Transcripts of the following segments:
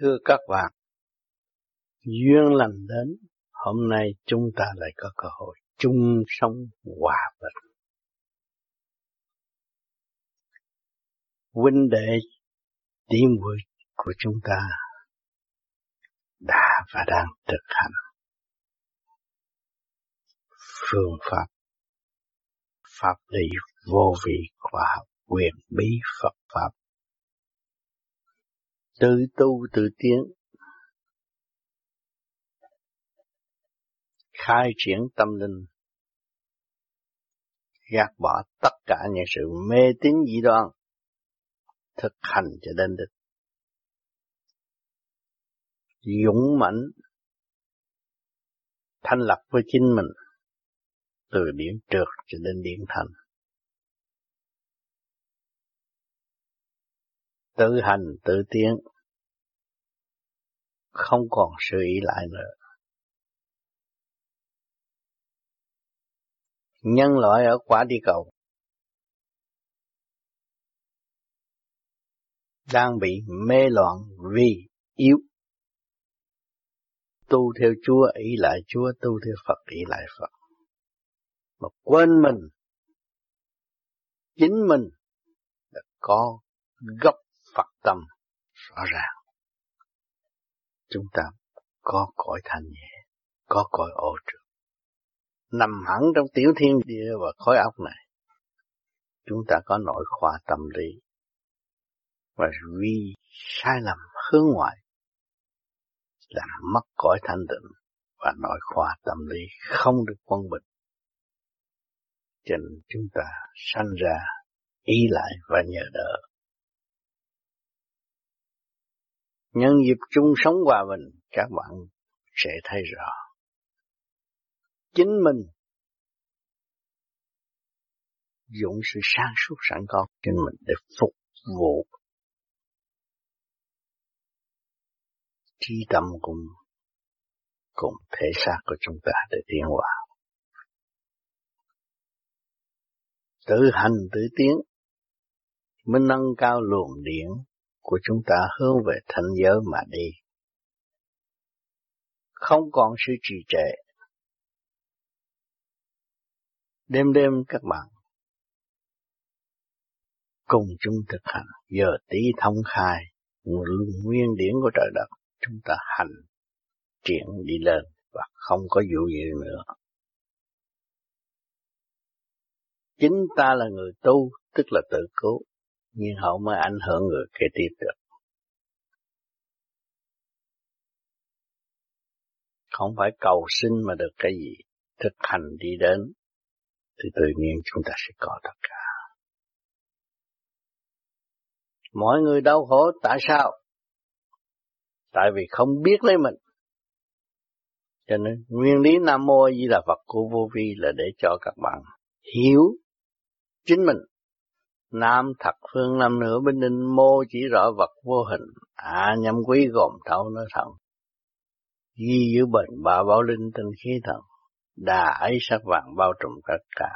Thưa các bạn, duyên lành đến, hôm nay chúng ta lại có cơ hội chung sống hòa bình. Huynh đệ tiến muội của chúng ta đã và đang thực hành phương pháp pháp lý vô vị khoa học quyền bí Phật pháp tự tu tự tiến. Khai triển tâm linh. Gạt bỏ tất cả những sự mê tín dị đoan. Thực hành cho đến đích. Dũng mãnh. Thanh lập với chính mình. Từ điểm trượt cho đến điểm thành. Tự hành, tự tiến. Không còn sự ý lại nữa. Nhân loại ở quả địa cầu đang bị mê loạn vì yếu. Tu theo Chúa ý lại Chúa, tu theo Phật ý lại Phật. Mà quên mình, chính mình là có gốc tâm, rõ ràng. Chúng ta có cõi thanh nhẹ, có cõi ô trực nằm hẳn trong tiểu thiên địa và khối óc này, chúng ta có nội khoa tâm lý và vì sai lầm hướng ngoại, làm mất cõi thanh tịnh và nội khoa tâm lý không được quân bình. Cho nên chúng ta sanh ra ý lại và nhờ đỡ. Nhân dịp chung sống hòa bình, các bạn sẽ thấy rõ chính mình dụng sự sáng suốt sẵn có trên mình để phục vụ trí tâm cùng cùng thể xác của chúng ta để tiến hóa. Tự hành tự tiến, mới nâng cao luồng điển của chúng ta hướng về thanh giới mà đi. Không còn sự trì trệ. Đêm đêm các bạn cùng chúng thực hành giờ tí thông khai nguyên điển của trời đất chúng ta hành triển đi lên và không có vụ gì nữa. Chính ta là người tu, tức là tự cứu, nhưng hậu mới ảnh hưởng người kế tiếp được. Không phải cầu xin mà được cái gì, thực hành đi đến, thì tự nhiên chúng ta sẽ có tất cả. Mọi người đau khổ tại sao? Tại vì không biết lấy mình. Cho nên nguyên lý Nam Mô Di Đà Phật của Vô Vi là để cho các bạn hiểu chính mình. Nam thật phương nam nửa bên ninh mô chỉ rõ vật vô hình, à nhâm quý gồm thấu nói thần. Di giữ bệnh bà bảo linh tinh khí thần, đà ấy sắc vàng bao trùm tất cả.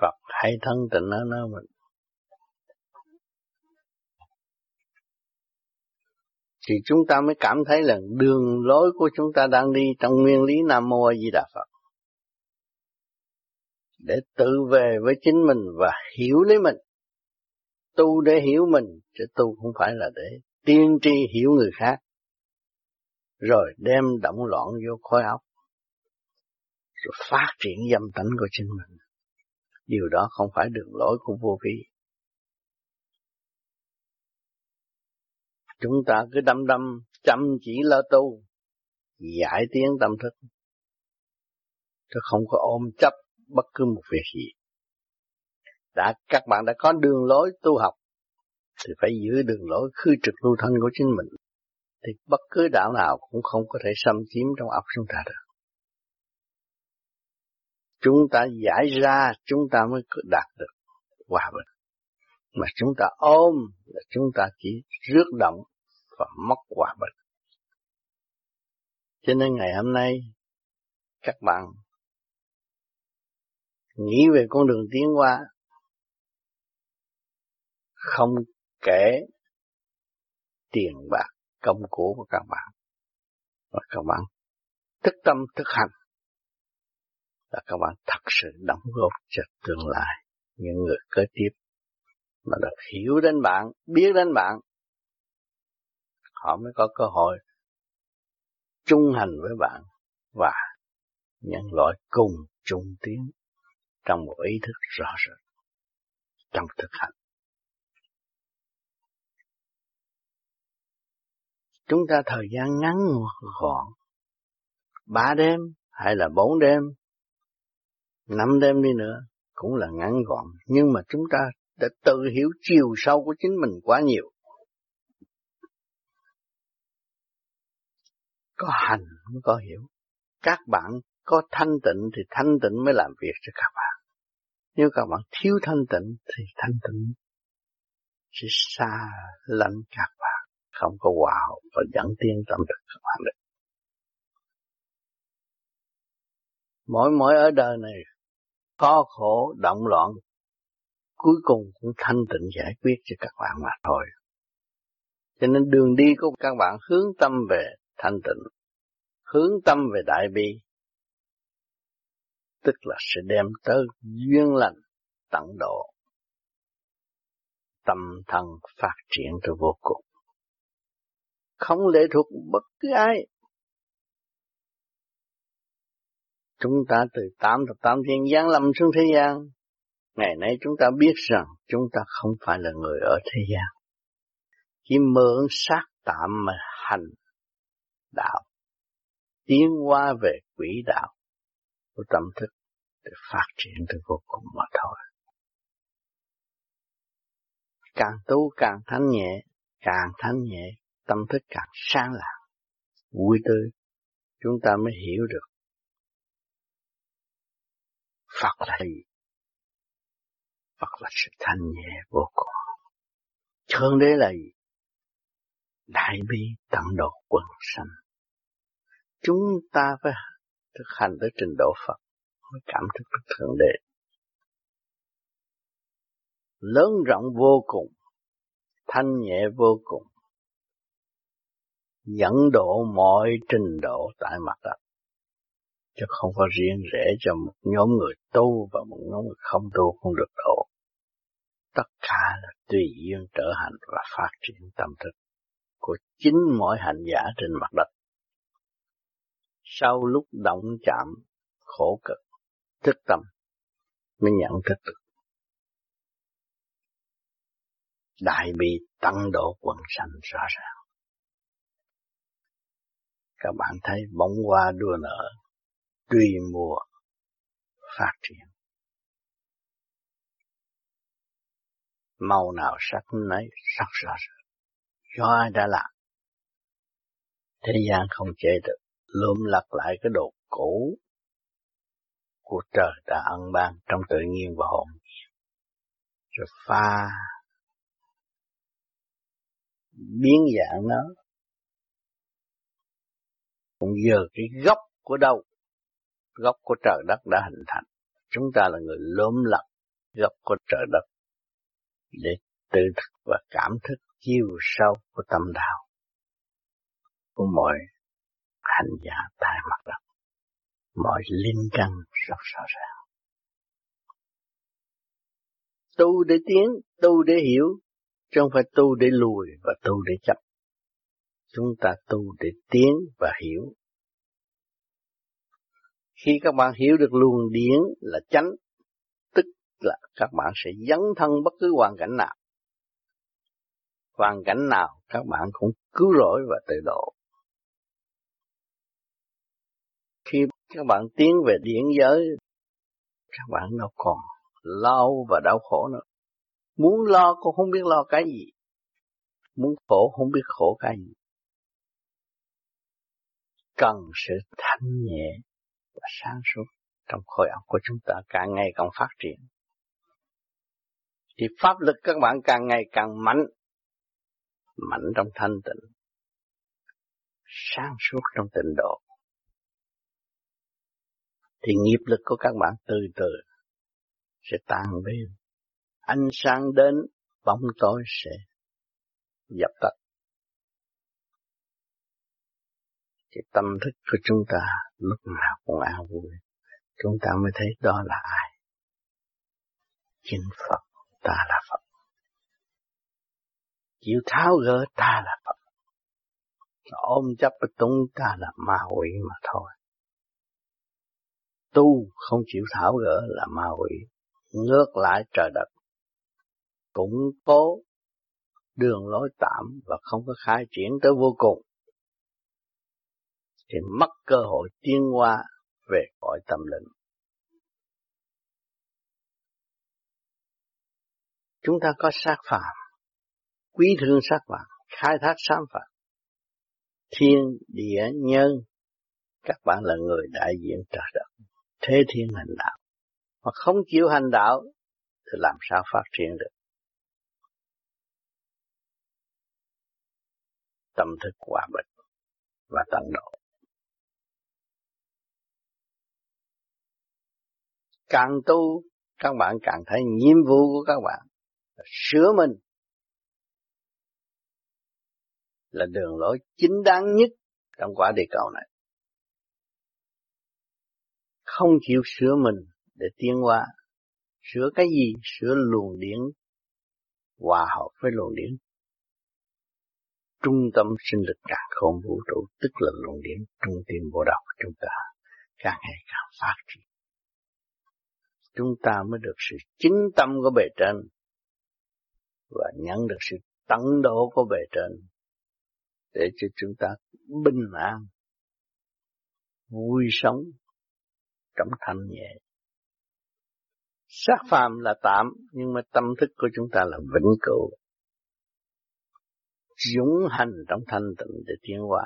Phật hay thân tình nó nói mình. thì chúng ta mới cảm thấy là đường lối của chúng ta đang đi trong nguyên lý Nam Mô A Di Đà Phật. Để tự về với chính mình và hiểu lấy mình. Tu để hiểu mình, chứ tu không phải là để tiên tri hiểu người khác. Rồi đem động loạn vô khối óc. Rồi phát triển dâm tánh của chính mình. Điều đó không phải đường lối của vô vi. Chúng ta cứ đâm đâm chăm chỉ lo tu, giải tiến tâm thức. Chứ không có ôm chấp bất cứ một việc gì. Đã, các bạn đã có đường lối tu học, thì phải giữ đường lối khư trực lưu thân của chính mình. Thì bất cứ đạo nào cũng không có thể xâm chiếm trong óc chúng ta được. Chúng ta giải ra, chúng ta mới đạt được hòa bình. Mà chúng ta ôm là chúng ta chỉ rước động và mất hòa bình. Cho nên ngày hôm nay, các bạn nghĩ về con đường tiến qua, không kể tiền bạc, công cụ của các bạn. Và các bạn thức tâm thức hành. Là các bạn thật sự đóng góp cho tương lai. Những người kế tiếp mà được hiểu đến bạn, biết đến bạn, họ mới có cơ hội trung hành với bạn và nhân loại cùng chung tiếng trong một ý thức rõ rệt trong thực hành. Chúng ta thời gian ngắn gọn, ba đêm hay là bốn đêm, năm đêm đi nữa cũng là ngắn gọn, nhưng mà chúng ta đã tự hiểu chiều sâu của chính mình quá nhiều. Có hành mới có hiểu. Các bạn có thanh tịnh thì thanh tịnh mới làm việc cho các bạn. Nếu các bạn thiếu thanh tịnh thì thanh tịnh sẽ xa lánh các bạn, không có hòa hợp và dẫn tiến tâm thức các bạn được. Mỗi mỗi ở đời này khó khổ, động loạn, cuối cùng cũng thanh tịnh giải quyết cho các bạn mà thôi. Cho nên đường đi của các bạn hướng tâm về thanh tịnh, hướng tâm về đại bi, tức là sẽ đem tới duyên lành, tận độ. Tâm thần phát triển từ vô cùng. Không lệ thuộc bất cứ ai. Chúng ta từ tám thập tám thiên giáng lâm xuống thế gian. Ngày nay chúng ta biết rằng chúng ta không phải là người ở thế gian. Chỉ mượn xác tạm mà hành đạo, tiến qua về quỹ đạo của tâm thức để phát triển tới vô cùng mà thôi. Càng tu càng thanh nhẹ, càng thanh nhẹ, tâm thức càng sáng lạng, vui tươi, chúng ta mới hiểu được Phật là gì? Phật là sự thanh nhẹ vô cùng. Thượng đế là gì? Đại bi tận độ quần sanh. Chúng ta phải thực hành tới trình độ Phật mới cảm thức được Thượng Đế. Lớn rộng vô cùng, thanh nhẹ vô cùng, dẫn độ mọi trình độ tại mặt đất. Chứ không có riêng rẽ cho một nhóm người tu và một nhóm người không tu không được độ. Tất cả là tùy duyên trở hành và phát triển tâm thức của chính mỗi hành giả trên mặt đất. Sau lúc động chạm khổ cực, thức tâm mới nhận thức được. Đại bi tăng độ quần sanh rõ ràng. Các bạn thấy bóng hoa đua nở, tùy mùa phát triển. Màu nào sắc nấy sắc rõ ràng. Do ai đã làm? Thế gian không chế được, lượm lặt lại cái đồ cũ của trời đã ân ban trong tự nhiên và hồn rồi pha biến dạng nó. Cũng giờ cái gốc của đâu? Gốc của trời đất đã hình thành. Chúng ta là người lốm lặt gốc của trời đất để tự thức và cảm thức chiều sâu của tâm đạo, của mọi hành giả tại mặt đất mọi linh căn rất rõ ràng. Tu để tiến, tu để hiểu, chứ không phải tu để lùi và tu để chấp. Chúng ta tu để tiến và hiểu. Khi các bạn hiểu được luồng điển là chánh, tức là các bạn sẽ dấn thân bất cứ hoàn cảnh nào. Hoàn cảnh nào các bạn cũng cứu rỗi và tự độ. Khi các bạn tiến về điển giới, các bạn đâu còn lo và đau khổ nữa. Muốn lo cũng không biết lo cái gì. Muốn khổ không biết khổ cái gì. Cần sự thanh nhẹ và sáng suốt trong khối óc của chúng ta càng ngày càng phát triển. Thì pháp lực các bạn càng ngày càng mạnh, mạnh trong thanh tịnh, sáng suốt trong tịnh độ thì nghiệp lực của các bạn từ từ sẽ tan biến. Ánh sáng đến, bóng tối sẽ dập tắt. Cái tâm thức của chúng ta lúc nào cũng an vui. Chúng ta mới thấy đó là ai? Chính Phật ta là Phật. Chịu tháo gỡ ta là Phật. Ôm chấp với chúng ta là ma quỷ mà thôi tu không chịu thảo gỡ là ma quỷ. Ngược lại trời đất. Củng cố đường lối tạm và không có khai triển tới vô cùng. Thì mất cơ hội tiến qua về cõi tâm linh. Chúng ta có sát phạm, quý thương sát phạm, khai thác sát phạm. Thiên, địa, nhân, các bạn là người đại diện trời đất, thế thiên hành đạo. Mà không chịu hành đạo thì làm sao phát triển được? Tâm thức hòa bình và tận độ. càng tu, các bạn càng thấy nhiệm vụ của các bạn là sửa mình là đường lối chính đáng nhất trong quả địa cầu này không chịu sửa mình để tiến hóa, sửa cái gì? Sửa luồng điển, hòa hợp với luồng điển. Trung tâm sinh lực càng không vũ trụ, tức là luồng điển, trung tâm bộ đầu của chúng ta càng ngày càng phát triển. Chúng ta mới được sự chính tâm của bề trên và nhận được sự tận độ của bề trên để cho chúng ta bình an, vui sống trầm thanh nhẹ. Sát phàm là tạm, nhưng mà tâm thức của chúng ta là vĩnh cửu. Dũng hành trong thanh tịnh để tiến hóa.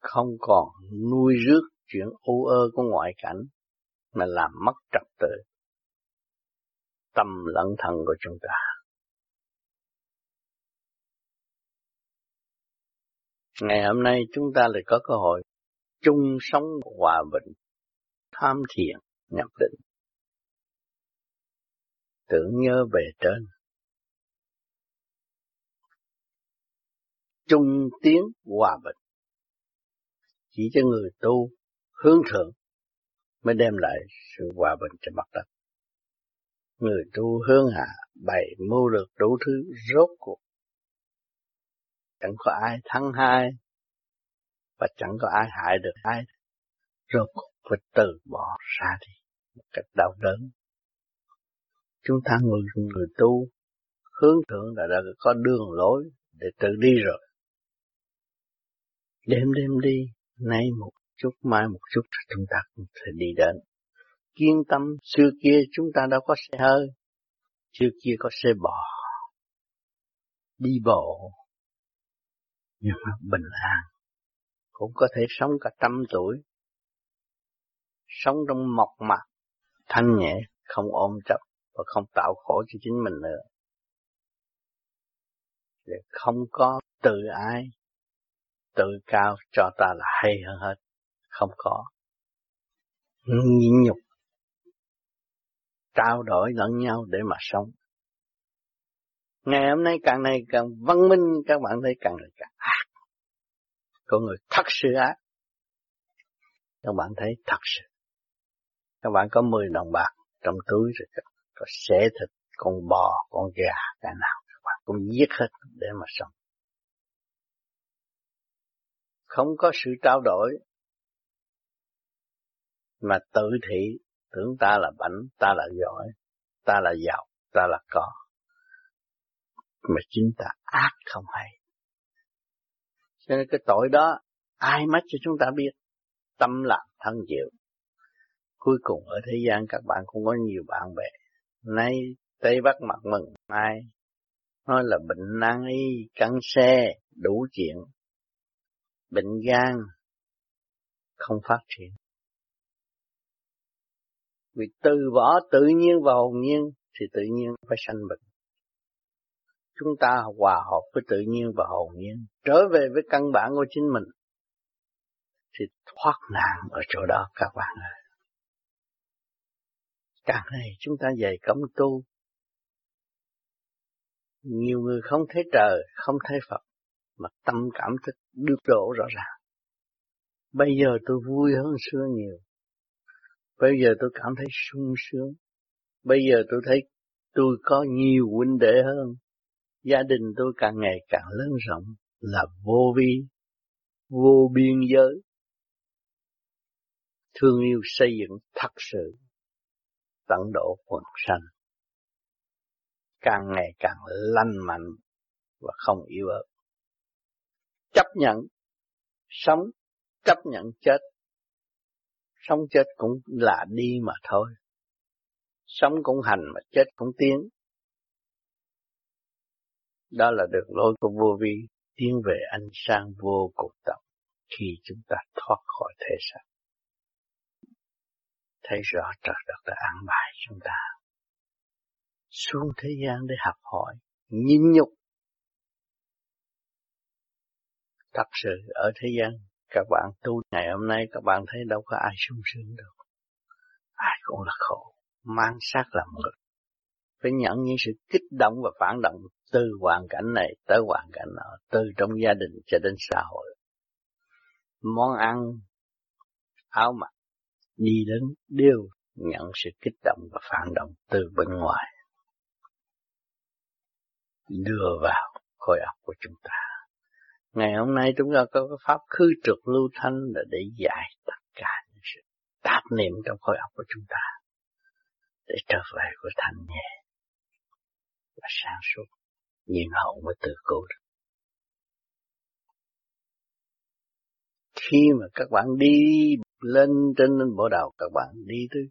Không còn nuôi rước chuyện u ơ của ngoại cảnh, mà làm mất trật tự. Tâm lẫn thân của chúng ta. Ngày hôm nay chúng ta lại có cơ hội chung sống hòa bình, tham thiền, nhập định, tưởng nhớ về trên. Chung tiến hòa bình chỉ cho người tu hướng thượng mới đem lại sự hòa bình cho mặt đất. Người tu hướng hạ bày mưu được đủ thứ rốt cuộc. Chẳng có ai thắng hai và chẳng có ai hại được ai. Rốt cuộc phải từ bỏ ra đi một cách đau đớn. Chúng ta người, người tu hướng thượng là đã có đường lối để tự đi rồi. Đêm đêm đi, nay một chút mai một chút chúng ta cũng thể đi đến. Kiên tâm xưa kia chúng ta đâu có xe hơi, xưa kia có xe bò, đi bộ, nhưng mà bình an, cũng có thể sống cả trăm tuổi, sống trong mộc mạc, thanh nhẹ, không ôm chấp và không tạo khổ cho chính mình nữa. Để không có tự ai tự cao cho ta là hay hơn hết không có. Nhịn nhục trao đổi lẫn nhau để mà sống. Ngày hôm nay càng ngày càng văn minh các bạn thấy càng ngày càng ác con người thật sự ác các bạn thấy thật sự các bạn có 10 đồng bạc trong túi rồi có xé thịt con bò con gà cái nào các bạn cũng giết hết để mà sống không có sự trao đổi mà tự thị tưởng ta là bảnh, ta là giỏi, ta là giàu, ta là có. Mà chính ta ác không hay. Cho nên cái tội đó ai mất cho chúng ta biết. Tâm lạc thân chịu. Cuối cùng ở thế gian các bạn cũng có nhiều bạn bè. Nay Tây Bắc mặt mừng ai nói là bệnh nan y, căng xe, đủ chuyện. Bệnh gan không phát triển. Vì từ bỏ tự nhiên và hồn nhiên thì tự nhiên phải sanh bệnh. Chúng ta hòa hợp với tự nhiên và hồn nhiên, trở về với căn bản của chính mình, thì thoát nạn ở chỗ đó các bạn ơi. Càng ngày chúng ta dày cấm tu, Nhiều người không thấy trời, không thấy Phật, mà tâm cảm thức được độ rõ ràng. Bây giờ tôi vui hơn xưa nhiều. Bây giờ tôi cảm thấy sung sướng. Bây giờ tôi thấy tôi có nhiều huynh đệ hơn. Gia đình tôi càng ngày càng lớn rộng là vô vi, vô biên giới. Thương yêu xây dựng thật sự, tận độ quần sanh. Càng ngày càng lanh mạnh và không yếu ớt. Chấp nhận sống, chấp nhận chết. Sống chết cũng là đi mà thôi. Sống cũng hành mà chết cũng tiến. Đó là đường lối của vô vi tiến về ánh sáng vô cùng tận khi chúng ta thoát khỏi thể xác. Thấy rõ trời đất đã an bài chúng ta xuống thế gian để học hỏi, nhịn nhục. Thật sự ở thế gian, các bạn tu ngày hôm nay các bạn thấy đâu có ai sung sướng đâu. Ai cũng là khổ, mang sát làm người. Phải nhận những sự kích động và phản động từ hoàn cảnh này tới hoàn cảnh nọ, từ trong gia đình cho đến xã hội. Món ăn, áo mặc, đi đến đều nhận sự kích động và phản động từ bên ngoài đưa vào khối óc của chúng ta. Ngày hôm nay chúng ta có cái pháp khư trực lưu thanh là để giải tất cả những sự tạp niệm trong khối óc của chúng ta để trở về với thanh nhẹ và sáng suốt nhiên hậu mới tự cứu được. Khi mà các bạn đi lên trên bộ đầu các bạn đi tới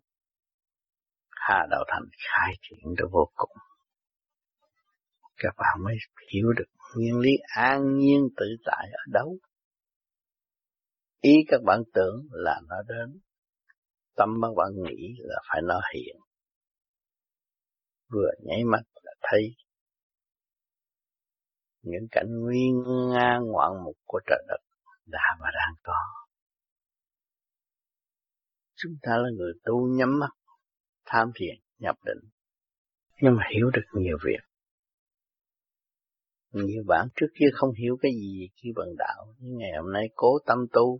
Hà Đạo Thành khai triển được vô cùng các bạn mới hiểu được nguyên lý an nhiên tự tại ở đâu. Ý các bạn tưởng là nó đến, tâm các bạn nghĩ là phải nó hiện. Vừa nháy mắt là thấy những cảnh nguyên nga ngoạn mục của trời đất đã và đang có. Chúng ta là người tu nhắm mắt, tham thiền, nhập định, nhưng mà hiểu được nhiều việc. Nhiều bạn trước kia không hiểu cái gì khi bằng đạo, nhưng ngày hôm nay cố tâm tu,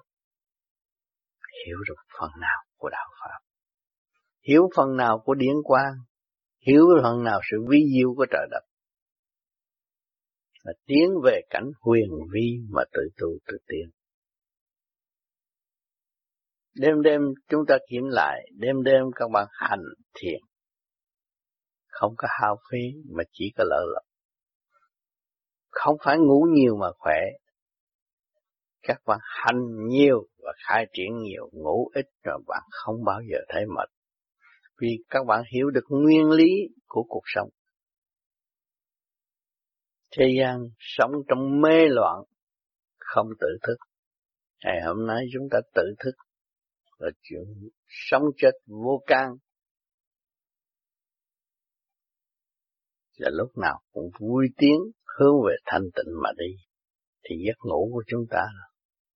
hiểu được phần nào của đạo Pháp. Hiểu phần nào của điển quang, hiểu phần nào sự vi diệu của trời đất và tiến về cảnh huyền vi mà tự tu tự tiến. Đêm đêm chúng ta kiểm lại, đêm đêm các bạn hành thiền. Không có hao phí mà chỉ có lợi lộc không phải ngủ nhiều mà khỏe. Các bạn hành nhiều và khai triển nhiều, ngủ ít rồi bạn không bao giờ thấy mệt. Vì các bạn hiểu được nguyên lý của cuộc sống. Thế gian sống trong mê loạn, không tự thức. Ngày hôm nay chúng ta tự thức là chuyện sống chết vô can. Và lúc nào cũng vui tiếng hướng về thanh tịnh mà đi, thì giấc ngủ của chúng ta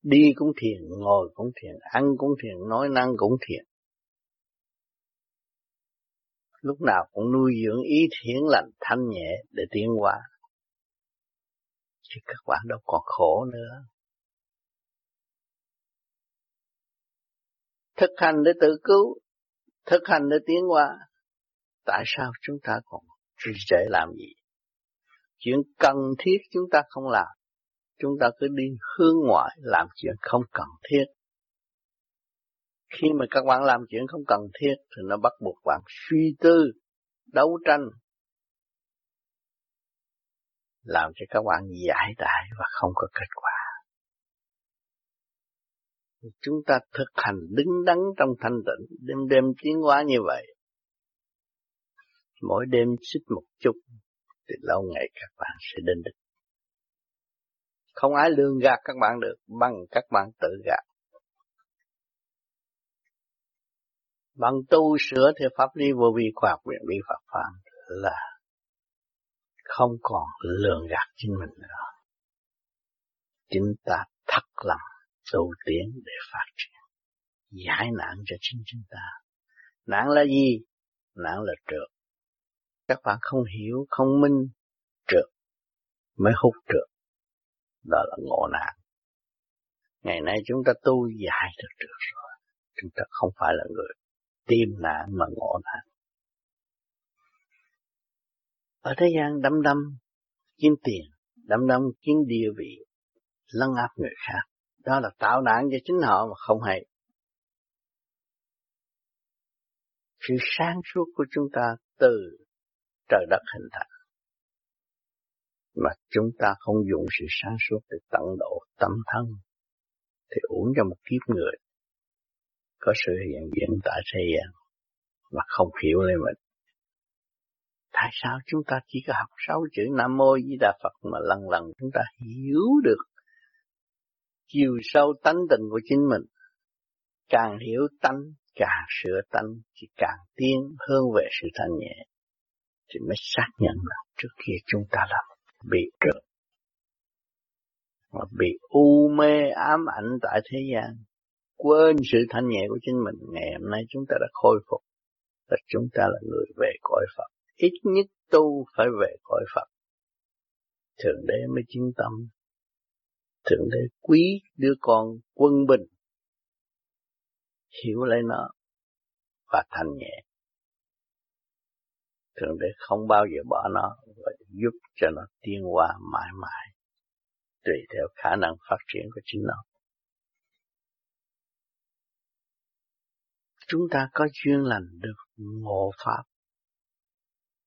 đi cũng thiền, ngồi cũng thiền, ăn cũng thiền, nói năng cũng thiền. Lúc nào cũng nuôi dưỡng ý thiện lành thanh nhẹ để tiến hóa. Chứ các bạn đâu còn khổ nữa. Thực hành để tự cứu, thực hành để tiến hóa. Tại sao chúng ta còn trì trệ làm gì? Chuyện cần thiết chúng ta không làm. Chúng ta cứ đi hướng ngoại làm chuyện không cần thiết. Khi mà các bạn làm chuyện không cần thiết thì nó bắt buộc bạn suy tư, đấu tranh, làm cho các bạn giải đại và không có kết quả. Chúng ta thực hành đứng đắn trong thanh tịnh, đêm đêm tiến hóa như vậy. Mỗi đêm xích một chút, thì lâu ngày các bạn sẽ đến được. Không ai lương gạt các bạn được bằng các bạn tự gạt. Bằng tu sửa theo pháp lý vô vi khoa học viện vi Phật phạm là không còn lường gạt chính mình nữa. Chúng ta thật lòng tu tiến để phát triển, giải nạn cho chính chúng ta. Nạn là gì? Nạn là trượt các bạn không hiểu, không minh, trượt. mới hút trượt. Đó là ngộ nạn. Ngày nay chúng ta tu giải được trượt rồi. Chúng ta không phải là người tìm nạn mà ngộ nạn. Ở thế gian đâm đâm kiếm tiền, đâm đâm kiếm địa vị, lấn áp người khác. Đó là tạo nạn cho chính họ mà không hay. Sự sáng suốt của chúng ta từ trời đất hình thành. Mà chúng ta không dùng sự sáng suốt để tận độ tâm thân thì uống cho một kiếp người có sự hiện diện tại thế gian mà không hiểu lên mình. Tại sao chúng ta chỉ có học sáu chữ Nam Mô Di Đà Phật mà lần lần chúng ta hiểu được chiều sâu tánh tình của chính mình. Càng hiểu tánh, càng sửa tánh, thì càng tiến hơn về sự thanh nhẹ. Thì mới xác nhận là trước kia chúng ta là bị trượt. Mà bị u mê ám ảnh tại thế gian. Quên sự thanh nhẹ của chính mình. Ngày hôm nay chúng ta đã khôi phục. Và chúng ta là người về cõi Phật. Ít nhất tu phải về cõi Phật. Thượng Đế mới chính tâm Thượng Đế quý đứa con quân bình, hiểu lấy nó và thanh nhẹ. Thượng Đế không bao giờ bỏ nó và giúp cho nó tiến qua mãi mãi, tùy theo khả năng phát triển của chính nó. Chúng ta có duyên lành được ngộ Pháp.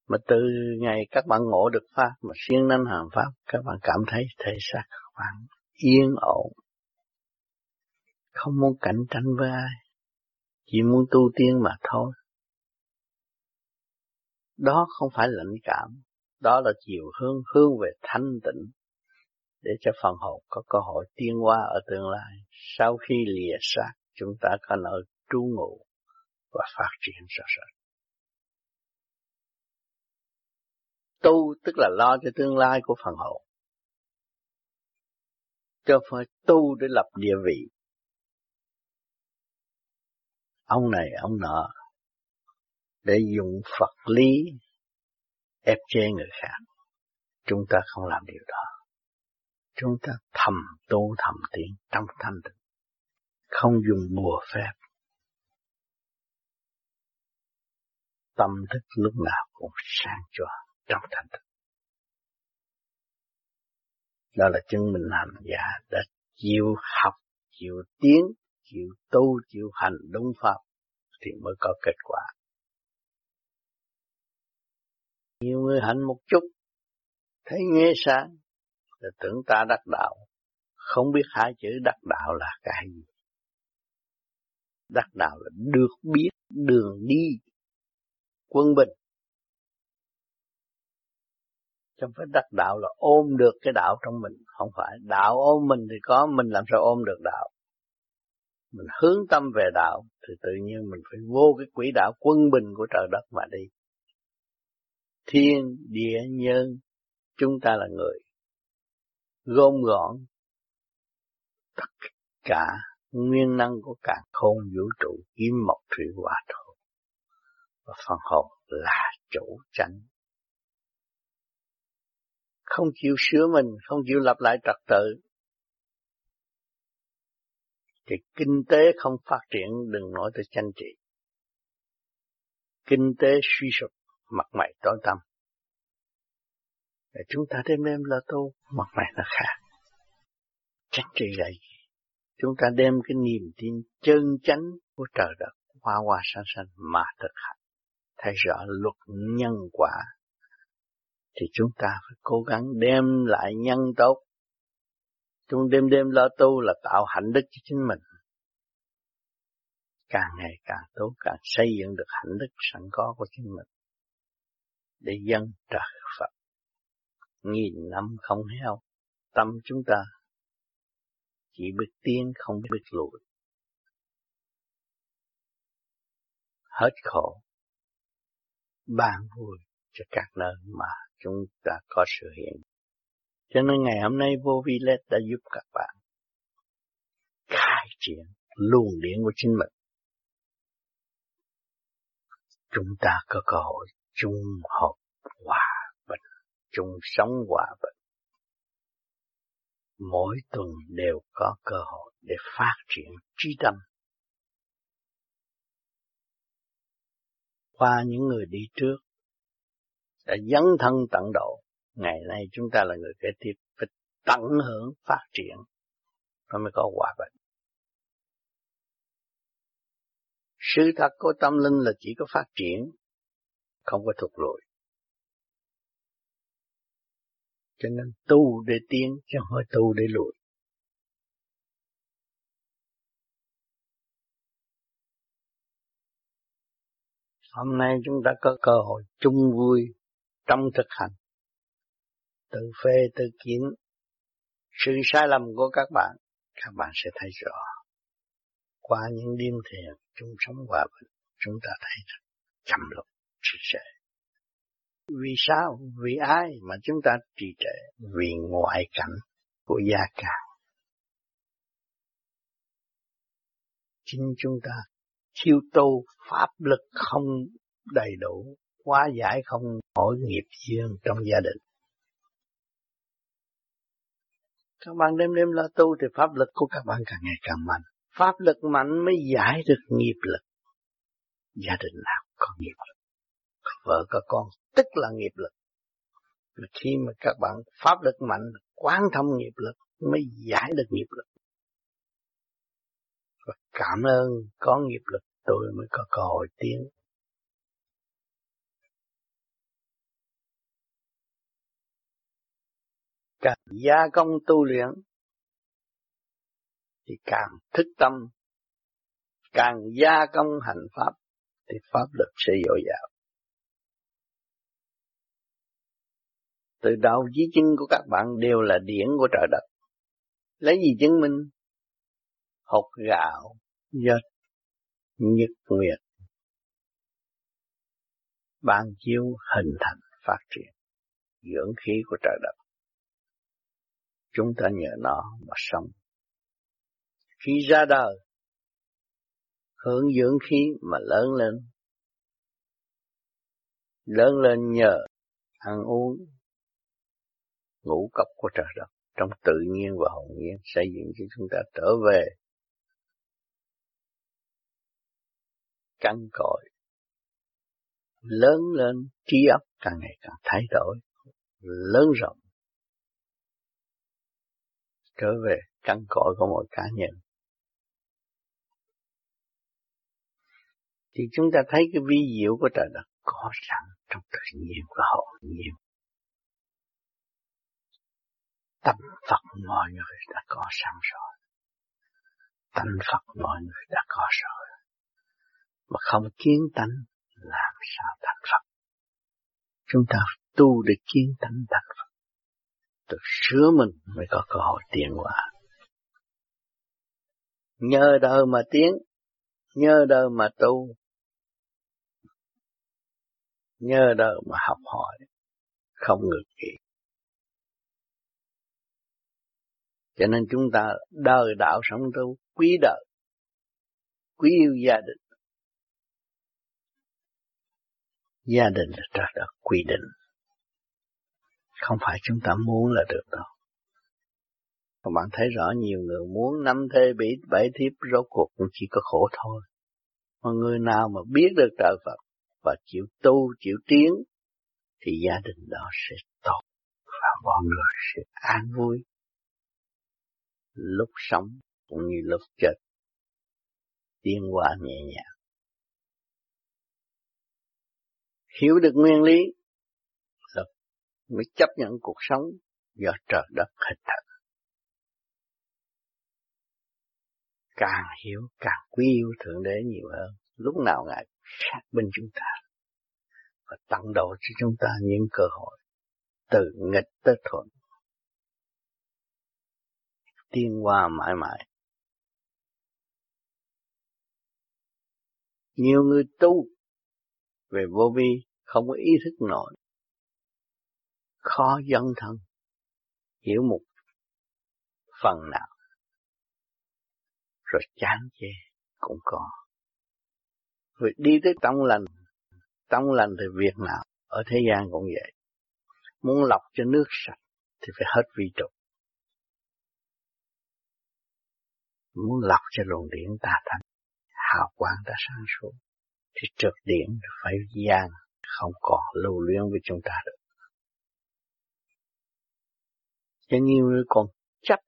Mà từ ngày các bạn ngộ được Pháp mà siêng năng hàng Pháp, các bạn cảm thấy thể xác các bạn yên ổn. Không muốn cạnh tranh với ai, chỉ muốn tu tiên mà thôi. Đó không phải lãnh cảm, đó là chiều hướng hướng về thanh tịnh, để cho phần hồn có cơ hội tiến hóa ở tương lai. Sau khi lìa xác, chúng ta có nơi trú ngụ và phát triển rõ rệt. Tu, tức là lo cho tương lai của phần hồn cho phải tu để lập địa vị. Ông này, ông nọ, để dùng Phật lý ép chế người khác. Chúng ta không làm điều đó. Chúng ta thầm tu, thầm tiến trong thanh tịnh. Không dùng bùa phép. Tâm thức lúc nào cũng sáng chói trong thành thực. đó là chứng minh hành giả đã chịu học, chịu tiến, chịu tu, chịu hành đúng pháp thì mới có kết quả. Nhiều người hạnh một chút, thấy nghe sáng, là tưởng ta đắc đạo, không biết hai chữ đắc đạo là cái gì. Đắc đạo là được biết, đường đi, quân bình. Chứ phải đắc đạo là ôm được cái đạo trong mình. Không phải. Đạo ôm mình thì có, mình làm sao ôm được đạo. Mình hướng tâm về đạo thì tự nhiên mình phải vô cái quỹ đạo quân bình của trời đất mà đi. Thiên, địa, nhân, chúng ta là người. Gom gọn tất cả nguyên năng của cả khôn vũ trụ kim mộc thủy hỏa thổ và phần hồn là chủ chánh không chịu sửa mình, không chịu lập lại trật tự, thì kinh tế không phát triển đừng nói tới tranh trị. Kinh tế suy sụp, mặt mày tối tăm. Để chúng ta đem đêm là tu, mặt mày nó khác. Tranh trị là gì? Chúng ta đem cái niềm tin chân chánh của trời đất hoa hoa sanh sanh mà thực hành. Thấy rõ luật nhân quả thì chúng ta phải cố gắng đem lại nhân tốt. Chúng đêm đêm lo tu là tạo hạnh đức cho chính mình. Càng ngày càng tốt, càng xây dựng được hạnh đức sẵn có của chính mình. Để dân trời Phật. Nghìn năm không heo, tâm chúng ta chỉ biết tiến không biết lùi. Hết khổ, ban vui cho các nơi mà chúng ta có sự hiện. Cho nên ngày hôm nay vô vi lết đã giúp các bạn khai triển luồng điển của chính mình. Chúng ta có cơ hội chung hợp hòa bình, chung sống hòa bình, mỗi tuần đều có cơ hội để phát triển trí tâm. Qua những người đi trước đã dấn thân tận độ, ngày nay chúng ta là người kế tiếp phải tận hưởng phát triển nó mới có hòa bình. Sự thật của tâm linh là chỉ có phát triển, không có thụt lùi. Cho nên tu để tiến chứ không phải tu để lùi. Hôm nay chúng ta có cơ hội chung vui trong thực hành. Tự phê tự kiến sự sai lầm của các bạn, các bạn sẽ thấy rõ. Qua những đêm thiền, chung sống hòa bình, chúng ta thấy chậm lục, trì trệ. Vì sao? Vì ai mà chúng ta trì trệ? Vì ngoại cảnh của gia càng. Chính chúng ta thiếu tu pháp lực không đầy đủ, quá giải không mỗi nghiệp duyên trong gia đình. Các bạn đêm đêm lo tu thì pháp lực của các bạn càng ngày càng mạnh. Pháp lực mạnh mới giải được nghiệp lực. Gia đình nào có nghiệp lực. Có vợ có con tức là nghiệp lực. Mà khi mà các bạn pháp lực mạnh, quán thông nghiệp lực mới giải được nghiệp lực. Và cảm ơn có nghiệp lực tôi mới có cơ hội tiến. Càng gia công tu luyện thì càng thức tâm, càng gia công hành pháp thì pháp lực sẽ dồi dào. Từ đầu chí chân của các bạn đều là điển của trời đất. Lấy gì chứng minh? Hột gạo, do nhật nguyệt, ban chiếu hình thành phát triển, dưỡng khí của trời đất. Chúng ta nhờ nó mà sống. Khi ra đời, hưởng dưỡng khí mà lớn lên. Lớn lên nhờ ăn uống, ngũ cốc của trời đất trong tự nhiên và hồn nhiên xây dựng cho chúng ta trở về căn cội lớn lên trí óc càng ngày càng thay đổi lớn rộng trở về căn cội của mỗi cá nhân thì chúng ta thấy cái vi diệu của trời đất có sẵn trong tự nhiên và hậu nhiên tâm Phật mọi người đã có sẵn rồi. Tâm Phật mọi người đã có rồi. Mà không kiến tánh làm sao thành Phật. Chúng ta tu để kiến tánh thành Phật. Tự sửa mình mới có cơ hội tiến hóa. Nhờ đời mà tiến, nhờ đời mà tu, nhờ đời mà học hỏi, không ngược kỳ. Cho nên chúng ta đời đạo sống tu quý đời, quý yêu gia đình. Gia đình là trời đất quy định. Không phải chúng ta muốn là được đâu. Các bạn thấy rõ nhiều người muốn năm thê bị bảy thiếp rốt cuộc cũng chỉ có khổ thôi. Mà người nào mà biết được trời Phật và chịu tu, chịu tiến thì gia đình đó sẽ tốt và mọi người sẽ an vui lúc sống cũng như lúc chết tiến qua nhẹ nhàng hiểu được nguyên lý mới chấp nhận cuộc sống do trời đất hình thành càng hiểu, càng quý yêu thượng đế nhiều hơn lúc nào ngài sát bên chúng ta và tặng độ cho chúng ta những cơ hội từ nghịch tới thuận tiên hoa mãi mãi. Nhiều người tu về vô vi không có ý thức nổi. Khó dấn thân, hiểu một phần nào. Rồi chán chê cũng có. Rồi đi tới tông lành, tông lành thì việc nào ở thế gian cũng vậy. Muốn lọc cho nước sạch thì phải hết vi trục. muốn lọc cho luồng điện ta thành hào quang ta sáng suốt thì trực điện phải gian không còn lưu luyến với chúng ta được cho nhiều người còn chấp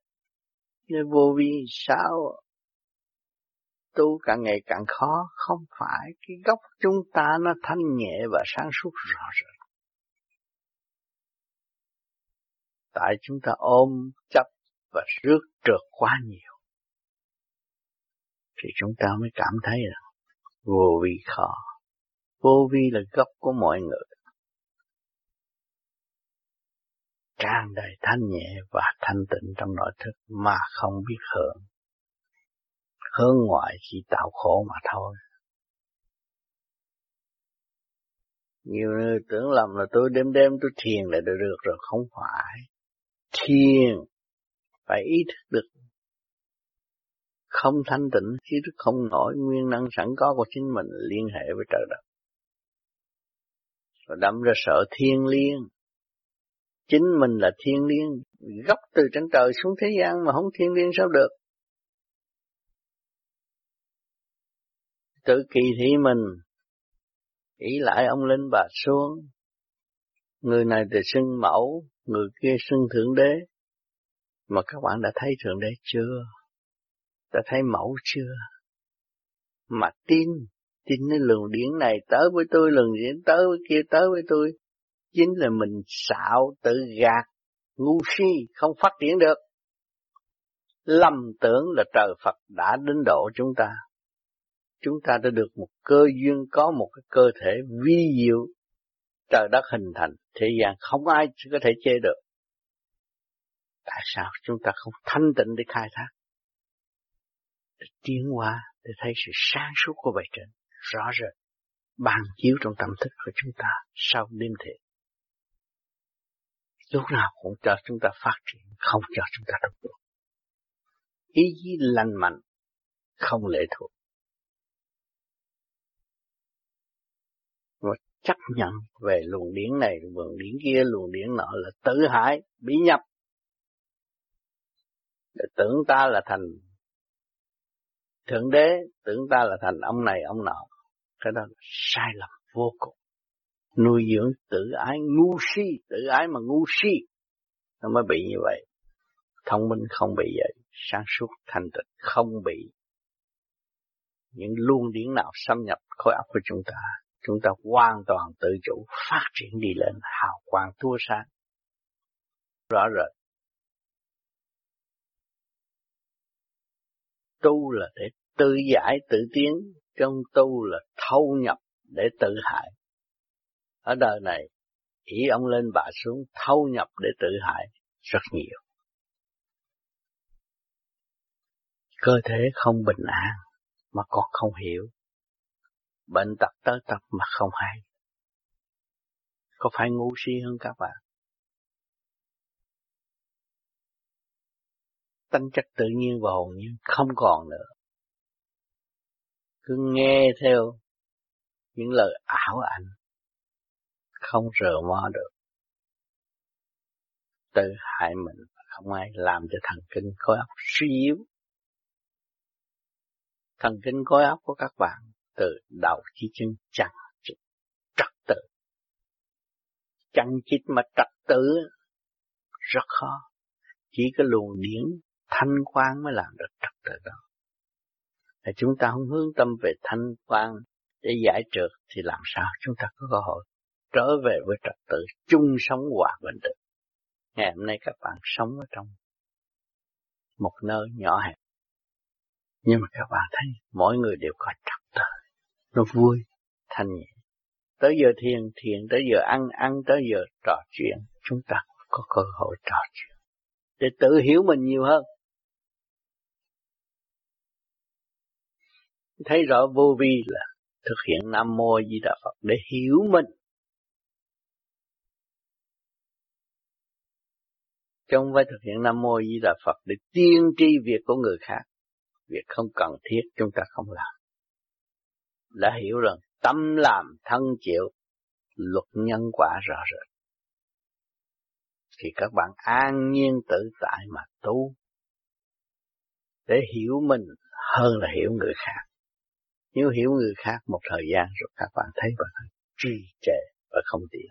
nên vô vi sao? Tu càng ngày càng khó, không phải cái gốc chúng ta nó thanh nhẹ và sáng suốt rõ rệt. Tại chúng ta ôm chấp và rước trượt quá nhiều, thì chúng ta mới cảm thấy là vô vi khó. Vô vi là gốc của mọi người. Tràn đầy thanh nhẹ và thanh tịnh trong nội thức mà không biết hưởng. Hướng ngoại chỉ tạo khổ mà thôi. Nhiều người tưởng lầm là tôi đêm đêm tôi thiền là được được rồi, không phải. Thiền phải ý thức được. Không thanh tịnh, ý thức không nổi, nguyên năng sẵn có của chính mình liên hệ với trời đất. Rồi đâm ra sợ thiên liêng chính mình là thiên liêng, gốc từ trên trời xuống thế gian mà không thiên liêng sao được. Tự kỳ thị mình ý lại ông lên bà xuống. Người này thì xưng mẫu, người kia xưng thượng đế. Mà các bạn đã thấy thượng đế chưa? Đã thấy mẫu chưa? Mà tin tin cái luồng điển này tới với tôi, luồng điển tới với kia, tới với tôi chính là mình xạo tự gạt ngu si, không phát triển được. Lầm tưởng là trời Phật đã đến độ chúng ta. Chúng ta đã được một cơ duyên, có một cái cơ thể vi diệu. Trời đất hình thành, thế gian không ai có thể chê được. Tại sao chúng ta không thanh tịnh để khai thác? Để tiến hóa, để thấy sự sáng suốt của bài trên, rõ rệt, ban chiếu trong tâm thức của chúng ta sau đêm thể lúc nào cũng cho chúng ta phát triển, không cho chúng ta đụng được ý chí lành mạnh, không lệ thuộc. Và chấp nhận về luồng điển này, luồng điển kia, luồng điển nọ là tự hại bị nhập. Để tưởng ta là thành thượng đế, tưởng ta là thành ông này, ông nọ. Cái đó là sai lầm vô cùng nuôi dưỡng tự ái ngu si, tự ái mà ngu si, nó mới bị như vậy. Thông minh không bị vậy, sáng suốt thanh tịnh không bị những luồng điển nào xâm nhập khối óc của chúng ta. Chúng ta hoàn toàn tự chủ, phát triển đi lên, hào quang tua sáng. Rõ rệt. Tu là để tự giải tự tiến trong tu là thâu nhập để tự hại ở đời này, ý ông lên bà xuống thâu nhập để tự hại rất nhiều. Cơ thể không bình an mà còn không hiểu. Bệnh tật tới tập mà không hay. Có phải ngu si hơn các bạn? Tánh chất tự nhiên và hồn nhiên không còn nữa. Cứ nghe theo những lời ảo ảnh không rờ mò được. Tự hại mình không ai làm cho thần kinh khối óc suy yếu. Thần kinh khối óc của các bạn từ đầu chí chân chẳng trật tự. Chẳng chít mà trật tự rất khó. Chỉ có luồng điển thanh quan mới làm được trật tự đó. Là chúng ta không hướng tâm về thanh quan để giải trượt thì làm sao? Chúng ta có cơ hội trở về với trật tự chung sống hòa bình được. Ngày hôm nay các bạn sống ở trong một nơi nhỏ hẹp. Nhưng mà các bạn thấy mỗi người đều có trật tự. Nó vui, thanh nhẹ. Tới giờ thiền, thiền, tới giờ ăn, ăn, tới giờ trò chuyện. Chúng ta có cơ hội trò chuyện. Để tự hiểu mình nhiều hơn. Thấy rõ vô vi là thực hiện Nam Mô Di Đà Phật để hiểu mình Chứ không phải thực hiện Nam Mô Di Đà Phật để tiên tri việc của người khác. Việc không cần thiết chúng ta không làm. Đã hiểu rằng tâm làm thân chịu, luật nhân quả rõ rệt. Thì các bạn an nhiên tự tại mà tu. để hiểu mình hơn là hiểu người khác. Nếu hiểu người khác một thời gian rồi các bạn thấy bạn trì trệ và không tiến.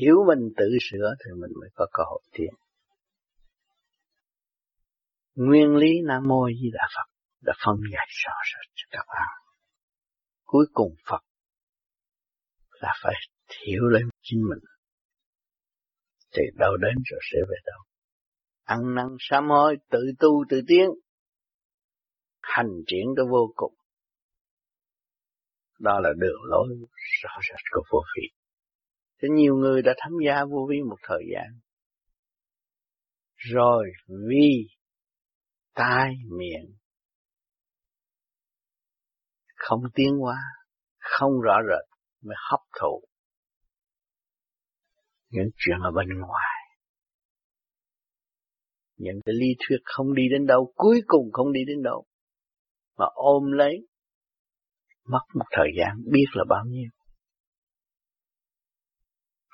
Hiểu mình tự sửa thì mình mới có cơ hội tiến. Nguyên lý Nam Mô Di Đà Phật đã phân giải rõ rệt cho các bạn. Cuối cùng Phật là phải hiểu lên chính mình. Thì đâu đến rồi sẽ về đâu. Ăn năn sám hối, tự tu tự tiến. Hành triển tới vô cùng. Đó là đường lối rõ rệt của vô vi. Thế nhiều người đã tham gia vô vi một thời gian. Rồi vì tai miệng không tiến hóa, không rõ rệt mới hấp thụ những chuyện ở bên ngoài. Những cái lý thuyết không đi đến đâu, cuối cùng không đi đến đâu. Mà ôm lấy, mất một thời gian biết là bao nhiêu.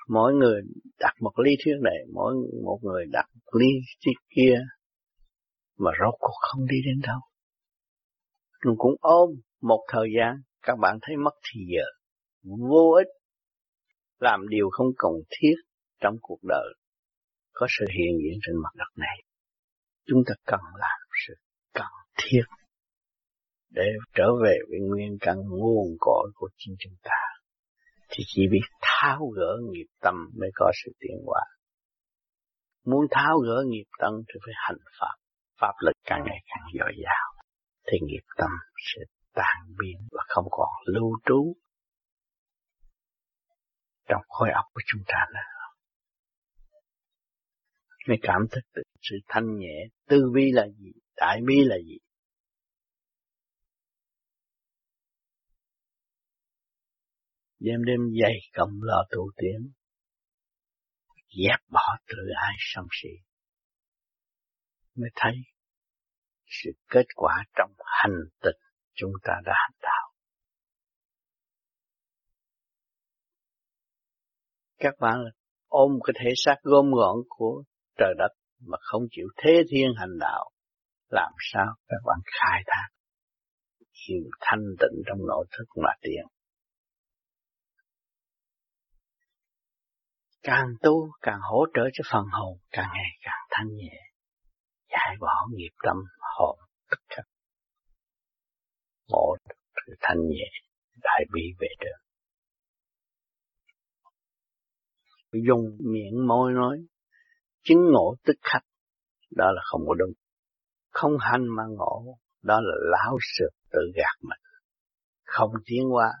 Mỗi người đặt một lý thuyết này, mỗi một người đặt lý thuyết kia, mà rốt cuộc không đi đến đâu. Mình cũng ôm một thời gian, các bạn thấy mất thì giờ, vô ích, làm điều không cần thiết trong cuộc đời, có sự hiện diện trên mặt đất này. Chúng ta cần làm sự cần thiết để trở về với nguyên căn nguồn cội của chính chúng ta. Thì chỉ biết tháo gỡ nghiệp tâm mới có sự tiến hóa. Muốn tháo gỡ nghiệp tâm thì phải hành pháp. Pháp lực càng ngày càng dồi dào. Thì nghiệp tâm sẽ tan biến và không còn lưu trú trong khối óc của chúng ta nữa. Mới cảm thức được sự thanh nhẹ, tư vi là gì, đại bi là gì. Đêm đêm dày cầm lo tu tiến, dẹp bỏ tự ai sân si, mới thấy sự kết quả trong hành tịch chúng ta đã hành đạo. Các bạn ôm cái thể xác gom gọn của trời đất mà không chịu thế thiên hành đạo, làm sao các bạn khai thác hiểu thanh tịnh trong nội thức mà tiền. Càng tu càng hỗ trợ cho phần hồn càng ngày càng thanh nhẹ, giải bỏ nghiệp tâm hồn tất cả. Ngộ sự thanh nhẹ, đại bi về đường dùng miệng môi nói chứng ngộ tức khắc đó là không có đúng. Không hành mà ngộ, đó là lão sược tự gạt mình. Không tiến qua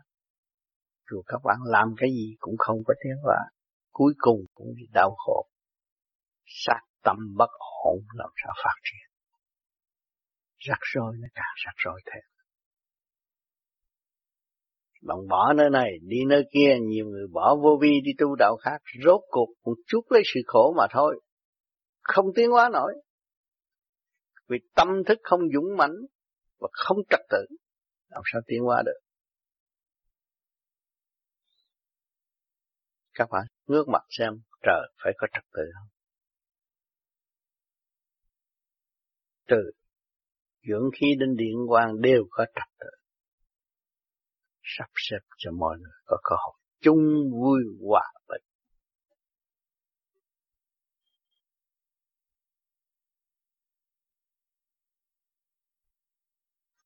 dù các bạn làm cái gì cũng không có tiến qua cuối cùng cũng bị đau khổ. Sát tâm bất ổn làm sao phát triển rắc rối nó càng rắc rối thêm bạn bỏ nơi này, đi nơi kia, nhiều người bỏ vô vi đi tu đạo khác, rốt cuộc cũng chút lấy sự khổ mà thôi. Không tiến hóa nổi. Vì tâm thức không dũng mãnh và không trật tự, làm sao tiến hóa được. Các bạn ngước mặt xem trời phải có trật tự không? Trừ, dưỡng khí đến điện quang đều có trật tự sắp xếp cho mọi người có cơ hội chung vui hòa bình.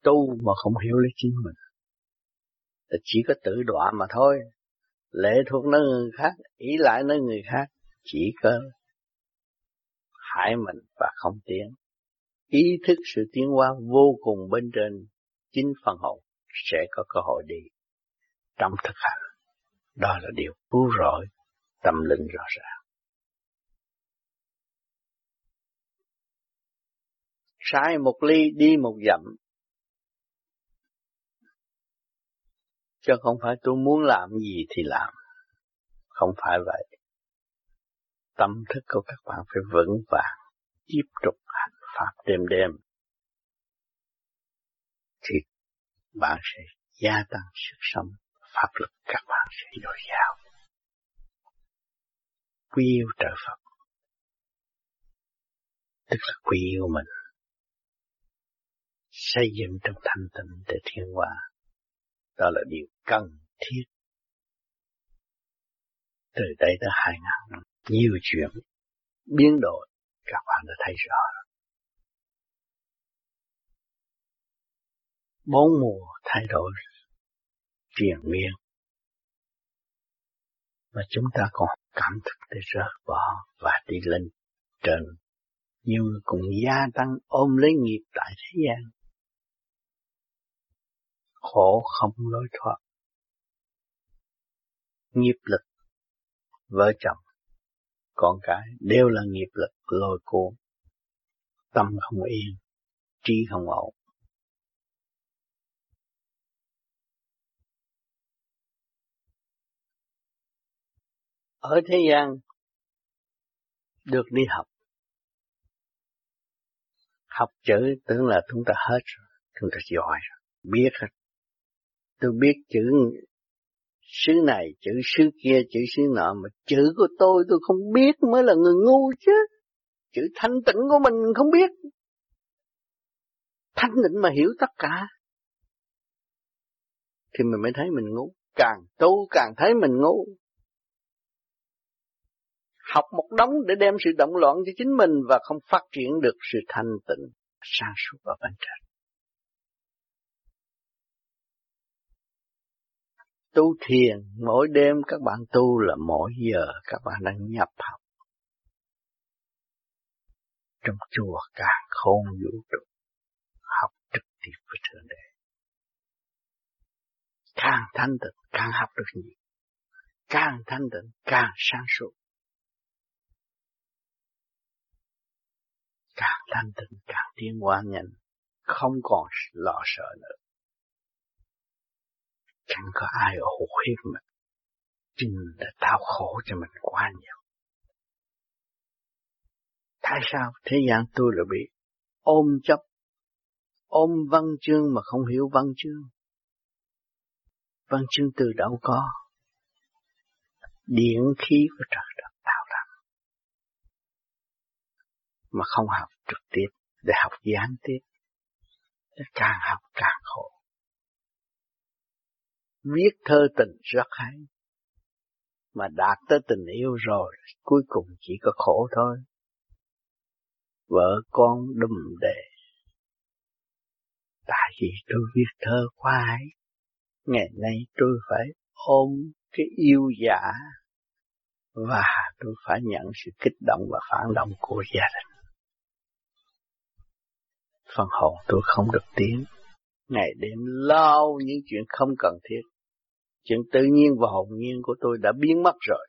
Tu mà không hiểu lấy chính mình thì chỉ có tự đọa mà thôi. Lệ thuộc nơi người khác, ý lại nơi người khác, chỉ có hại mình và không tiến. Ý thức sự tiến hóa vô cùng bên trên chính phần hồn sẽ có cơ hội đi trong thực hành. Đó là điều cứu rỗi, tâm linh rõ ràng. Sai một ly đi một dặm. Chứ không phải tôi muốn làm gì thì làm. Không phải vậy. Tâm thức của các bạn phải vững vàng, tiếp tục hành pháp đêm đêm. Thì bạn sẽ gia tăng sức sống pháp lực các bạn sẽ dồi dào. Quy yêu trợ Phật, tức là quy yêu mình. xây dựng trong thanh tịnh để thiên hòa Đó là điều cần thiết. Từ đây tới hai ngàn năm, nhiều chuyện biến đổi, các bạn đã thấy rõ. Bốn mùa thay đổi triền miên mà chúng ta còn cảm thức để rớt bỏ và đi lên trên. Nhiều người cùng gia tăng ôm lấy nghiệp tại thế gian. Khổ không lối thoát. Nghiệp lực, vợ chồng, con cái đều là nghiệp lực lôi cuốn. Tâm không yên, trí không ổn. Ở thế gian được đi học. Học chữ tưởng là chúng ta hết rồi, chúng ta giỏi rồi, biết hết. Tôi biết chữ xứ này, chữ xứ kia, chữ xứ nọ, mà chữ của tôi tôi không biết mới là người ngu chứ. Chữ thanh tịnh của mình không biết. Thanh tịnh mà hiểu tất cả. Thì mình mới thấy mình ngu. Càng tu càng thấy mình ngu học một đống để đem sự động loạn cho chính mình và không phát triển được sự thanh tịnh, sáng suốt ở bên trên. Tu thiền, mỗi đêm các bạn tu là mỗi giờ các bạn đang nhập học. Trong chùa càng khôn vũ trụ, học trực tiếp với Thượng Đế. Càng thanh tịnh, càng học được nhiều. Càng thanh tịnh, càng sáng suốt. Càng thanh tịnh, càng tiến hóa nhanh, không còn lo sợ nữa. Chẳng có ai ở hộ hiếp mình chính đã tao khổ cho mình quá nhiều. Tại sao thế gian tôi lại bị ôm chấp ôm văn chương mà không hiểu văn chương? Văn chương từ đâu có? Điện khí của trời đất mà không học trực tiếp, để học gián tiếp càng học càng khổ. Viết thơ tình rất hay, mà đạt tới tình yêu rồi, cuối cùng chỉ có khổ thôi. Vợ con đùm đề, tại vì tôi viết thơ quá hay ngày nay tôi phải ôm cái yêu giả, và tôi phải nhận sự kích động và phản động của gia đình phần hồn tôi không được tiến. Ngày đêm lao những chuyện không cần thiết. Chuyện tự nhiên và hồn nhiên của tôi đã biến mất rồi.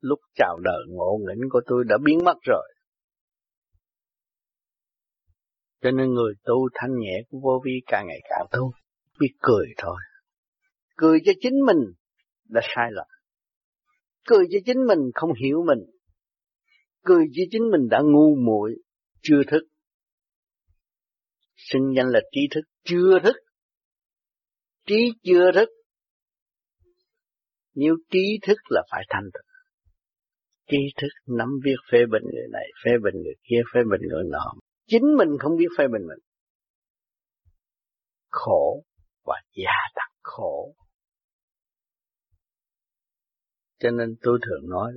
Lúc chào đời ngộ nghĩnh của tôi đã biến mất rồi. Cho nên người tu thanh nhẹ của vô vi càng ngày càng tu. Biết cười thôi. Cười cho chính mình đã sai lầm. Cười cho chính mình không hiểu mình. Cười cho chính mình đã ngu muội, chưa thức xưng danh là trí thức. Chưa thức. Trí chưa thức. Nếu trí thức là phải thành thực trí thức nắm viết phê bình người này, phê bình người kia, phê bình người nọ. Chính mình không biết phê bình mình. Khổ và gia tăng khổ. Cho nên tôi thường nói,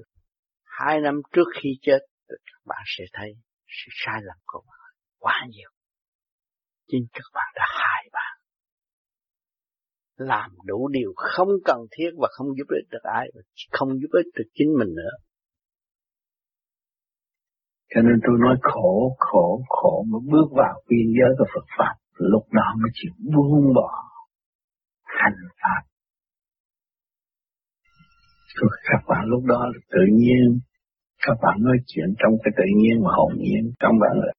hai năm trước khi chết, các bạn sẽ thấy sự sai lầm của bạn quá nhiều chính các bạn đã hại bạn. Làm đủ điều không cần thiết và không giúp ích được ai, không giúp ích được chính mình nữa. Cho nên tôi nói khổ, khổ, khổ mà bước vào biên giới của Phật Pháp. Lúc đó mới chịu buông bỏ hành Pháp. Rồi các bạn lúc đó tự nhiên các bạn nói chuyện trong cái tự nhiên và hồn nhiên trong bạn là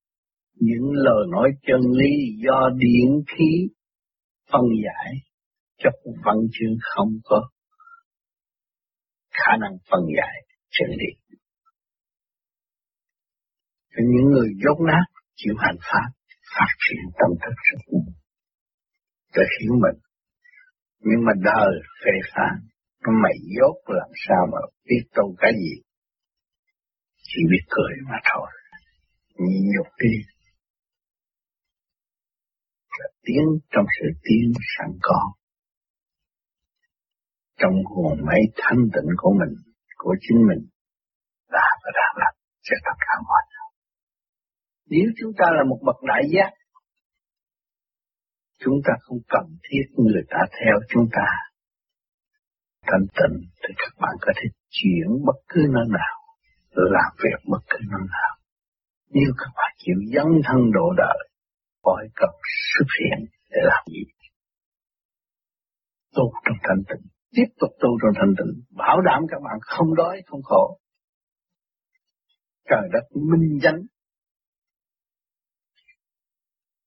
những lời nói chân lý do điện khí phân giải cho văn chương không có khả năng phân giải chân lý. Cho những người dốt nát chịu hành pháp phát triển tâm thức rất để hiểu mình. Nhưng mà đời phê phán, mày dốt làm sao mà biết tu cái gì? Chỉ biết cười mà thôi. Nhị nhục đi, là tiến trong sự tiến sẵn có. Trong hồn máy thanh tịnh của mình, của chính mình, đã và đang làm cho tất cả mọi người. Nếu chúng ta là một bậc đại giác, chúng ta không cần thiết người ta theo chúng ta. Thanh tịnh thì các bạn có thể chuyển bất cứ nơi nào, làm việc bất cứ nơi nào. Nếu các bạn chịu dấn thân độ đời, cõi cần xuất hiện để làm gì. Tu trong thanh tịnh, tiếp tục tu trong thanh tịnh, bảo đảm các bạn không đói, không khổ. Trời đất minh danh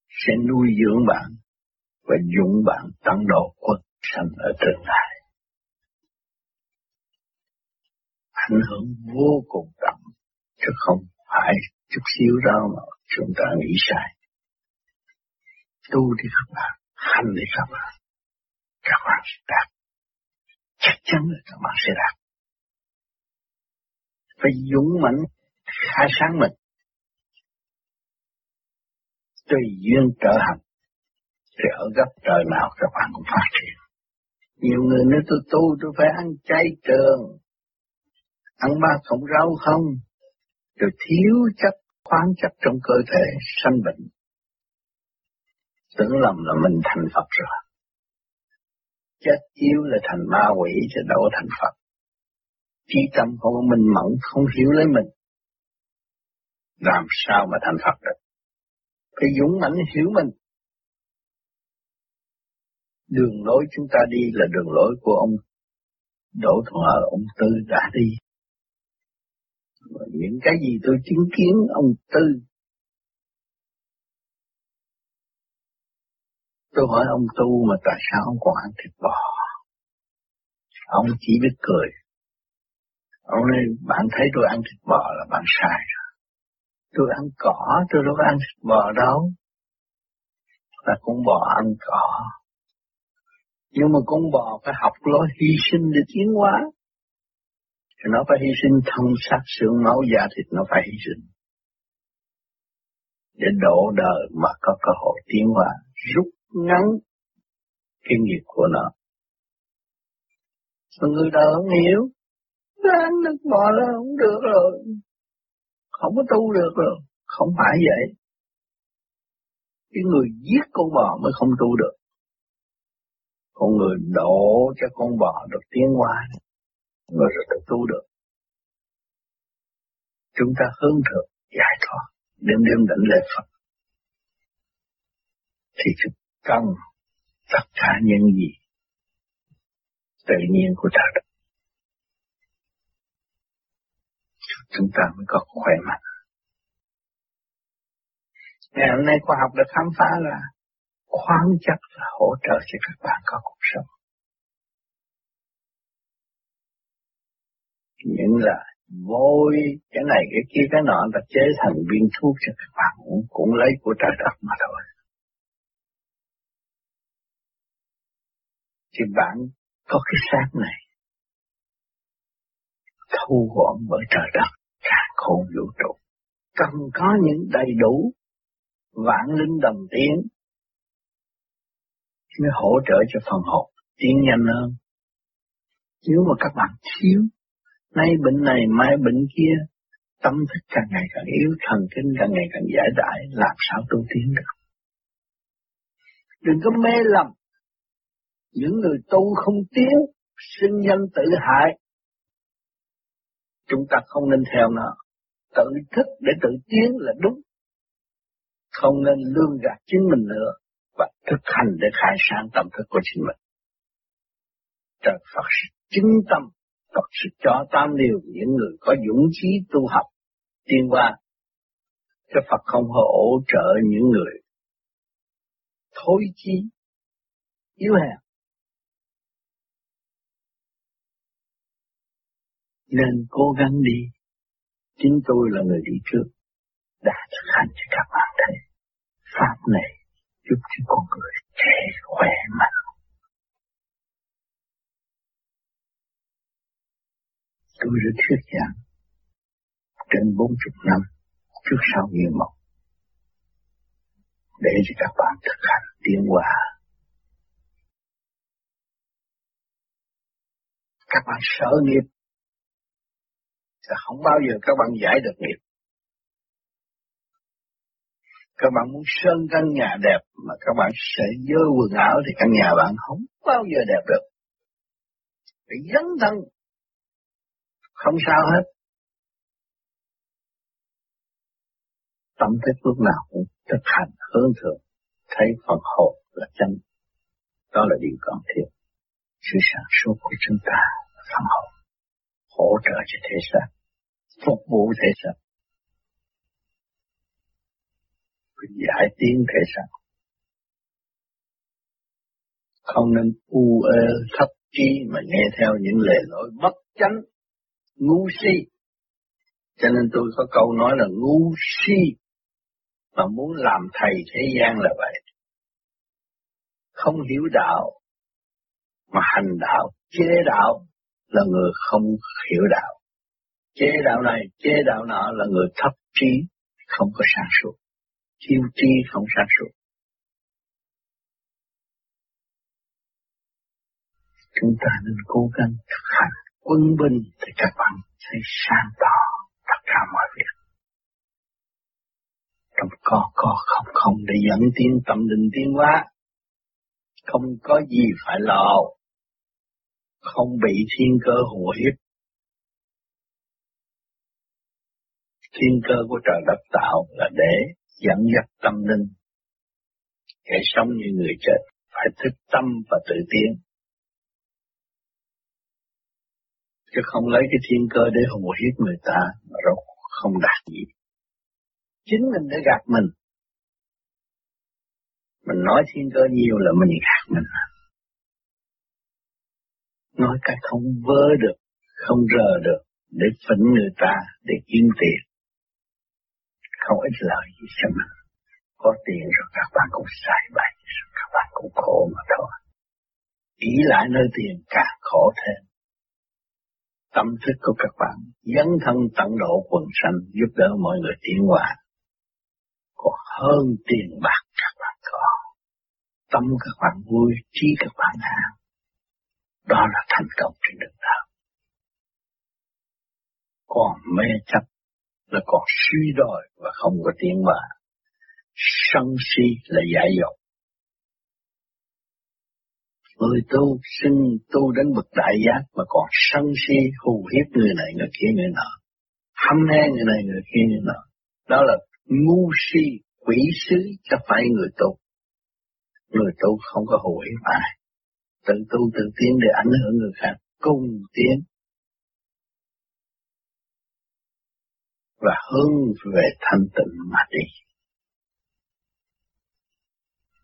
sẽ nuôi dưỡng bạn và dũng bạn tăng độ quân sanh ở tương lai. Ảnh hưởng vô cùng đậm, chứ không phải chút xíu đâu mà chúng ta nghĩ sai. Tu đi các bạn, hành đi các bạn, các bạn sẽ đạt. Chắc chắn là các bạn sẽ đạt. Phải dũng mạnh khai sáng mình. Tùy duyên trở hành, thì ở gấp trời nào các bạn cũng phát triển. Nhiều người nói tôi tu tôi phải ăn chay trường, ăn ba không rau không, rồi thiếu chất khoáng chất trong cơ thể sanh bệnh. Tưởng lầm là mình thành Phật rồi. Chết yếu là thành ma quỷ chứ đâu thành Phật. Trí tâm không có minh mẫn, không hiểu lấy mình. Làm sao mà thành Phật được? Phải dũng mãnh hiểu mình. Đường lối chúng ta đi là đường lối của ông Đỗ Thuận Hờ, ông Tư đã đi. Và những cái gì tôi chứng kiến ông Tư Tôi hỏi ông tu mà tại sao ông còn ăn thịt bò? Ông chỉ biết cười. Ông nói, bạn thấy tôi ăn thịt bò là bạn sai rồi. Tôi ăn cỏ, tôi đâu có ăn thịt bò đâu. Là con bò ăn cỏ. Nhưng mà con bò phải học lối hy sinh để tiến hóa. Thì nó phải hy sinh thân xác xương máu da thịt nó phải hy sinh. Để độ đời mà có cơ hội tiến hóa, rút ngắn cái nghiệp của nó. Mà người đời không hiểu, ăn nước bò là không được rồi, không có tu được rồi, không phải vậy. Cái người giết con bò mới không tu được. Con người đổ cho con bò được tiến người rồi được tu được. Chúng ta hướng thượng giải thoát, đêm đêm đảnh lễ Phật. Thì chúng cần tất cả những gì tự nhiên của trời đất. Chúng ta mới có khỏe mạnh. Ngày hôm nay khoa học đã khám phá là khoáng chất là hỗ trợ cho các bạn có cuộc sống. Những là vôi, cái này cái kia cái nọ ta chế thành viên thuốc cho các bạn cũng, cũng lấy của trái đất mà thôi. Thì bạn có cái xác này. Thu gọn bởi trời đất cả khôn vũ trụ. Cần có những đầy đủ, vạn linh đồng tiến, mới hỗ trợ cho phần hồn. Tiến nhanh hơn. Nếu mà các bạn thiếu, nay bệnh này, mai bệnh kia, tâm thức càng ngày càng yếu, thần kinh càng ngày càng giải đại làm sao tu tiến được? Đừng có mê lầm những người tu không tiến, sinh nhân tự hại. Chúng ta không nên theo nó. Tự thức để tự tiến là đúng. Không nên lương gạt chính mình nữa và thực hành để khai sáng tâm thức của chính mình. Trời Phật sự chứng tâm, Phật sự cho tam điều những người có dũng chí tu học, tiên qua. Cho Phật không hỗ trợ những người thối chí, yếu hèn. Nên cố gắng đi. Chính tôi là người đi trước, đã thực hành cho các bạn thấy. Pháp này giúp cho con người trẻ khỏe mạnh. Tôi đã thuyết giảng trên bốn chục năm trước sau như một để cho các bạn thực hành tiến hóa. Các bạn sợ nghiệp không bao giờ các bạn giải được nghiệp. Các bạn muốn sơn căn nhà đẹp mà các bạn sẽ dơ quần áo thì căn nhà bạn không bao giờ đẹp được. Phải dấn thân. Không sao hết. Tâm thức lúc nào cũng thực hành hướng thượng. Thấy phần hồn là chân. Đó là điều cần thiết. Sự sản xuất của chúng ta là phần hồn. Hỗ trợ cho thế giới. Phục vụ thế xác giải tiến thể xác. Không nên u ơ thấp trí mà nghe theo những lề lỗi bất chánh, ngu si. Cho nên tôi có câu nói là ngu si mà muốn làm thầy thế gian là vậy. Không hiểu đạo mà hành đạo, chế đạo là người không hiểu đạo. Chế đạo này, chế đạo nọ là người thấp trí, không có sáng suốt thiếu trí không sáng suốt. Chúng ta nên cố gắng thực hành quân bình thì các bạn sẽ sáng tỏ tất cả mọi việc. Trong có có không không để dẫn tiến tâm linh tiến hóa. Không có gì phải lo. Không bị thiên cơ hùa hiếp. Thiên cơ của trời đất tạo là để dẫn dắt tâm linh. Kẻ sống như người chết phải thức tâm và tự tiến. Chứ không lấy cái thiên cơ để hù hiếp người ta mà rồi không đạt gì. Chính mình đã gạt mình. Mình nói thiên cơ nhiều là mình gạt mình. Nói cái không vơ được, không rờ được để phỉnh người ta, để kiếm tiền không ích lợi gì cho mình. Có tiền rồi các bạn cũng xài bậy, rồi các bạn cũng khổ mà thôi. Ý lại nơi tiền càng khổ thêm. Tâm thức của các bạn dấn thân tận độ quần sanh giúp đỡ mọi người tiến hóa. Còn hơn tiền bạc các bạn có. Tâm các bạn vui, trí các bạn an. Đó là thành công trên đường đạo. Còn mê chấp là còn suy đồi và không có tiến mà Sân si là giải dột. Người tu sinh tu đến bậc đại giác mà còn sân si hù hiếp người này người kia người nọ. Hâm he người này người kia người nọ. Đó là ngu si, quỷ sứ cho phải người tu. Người tu không có hù hiếp ai. Tự tu tự tiến để ảnh hưởng người khác. Cùng tiến và hướng về thanh tịnh mà đi.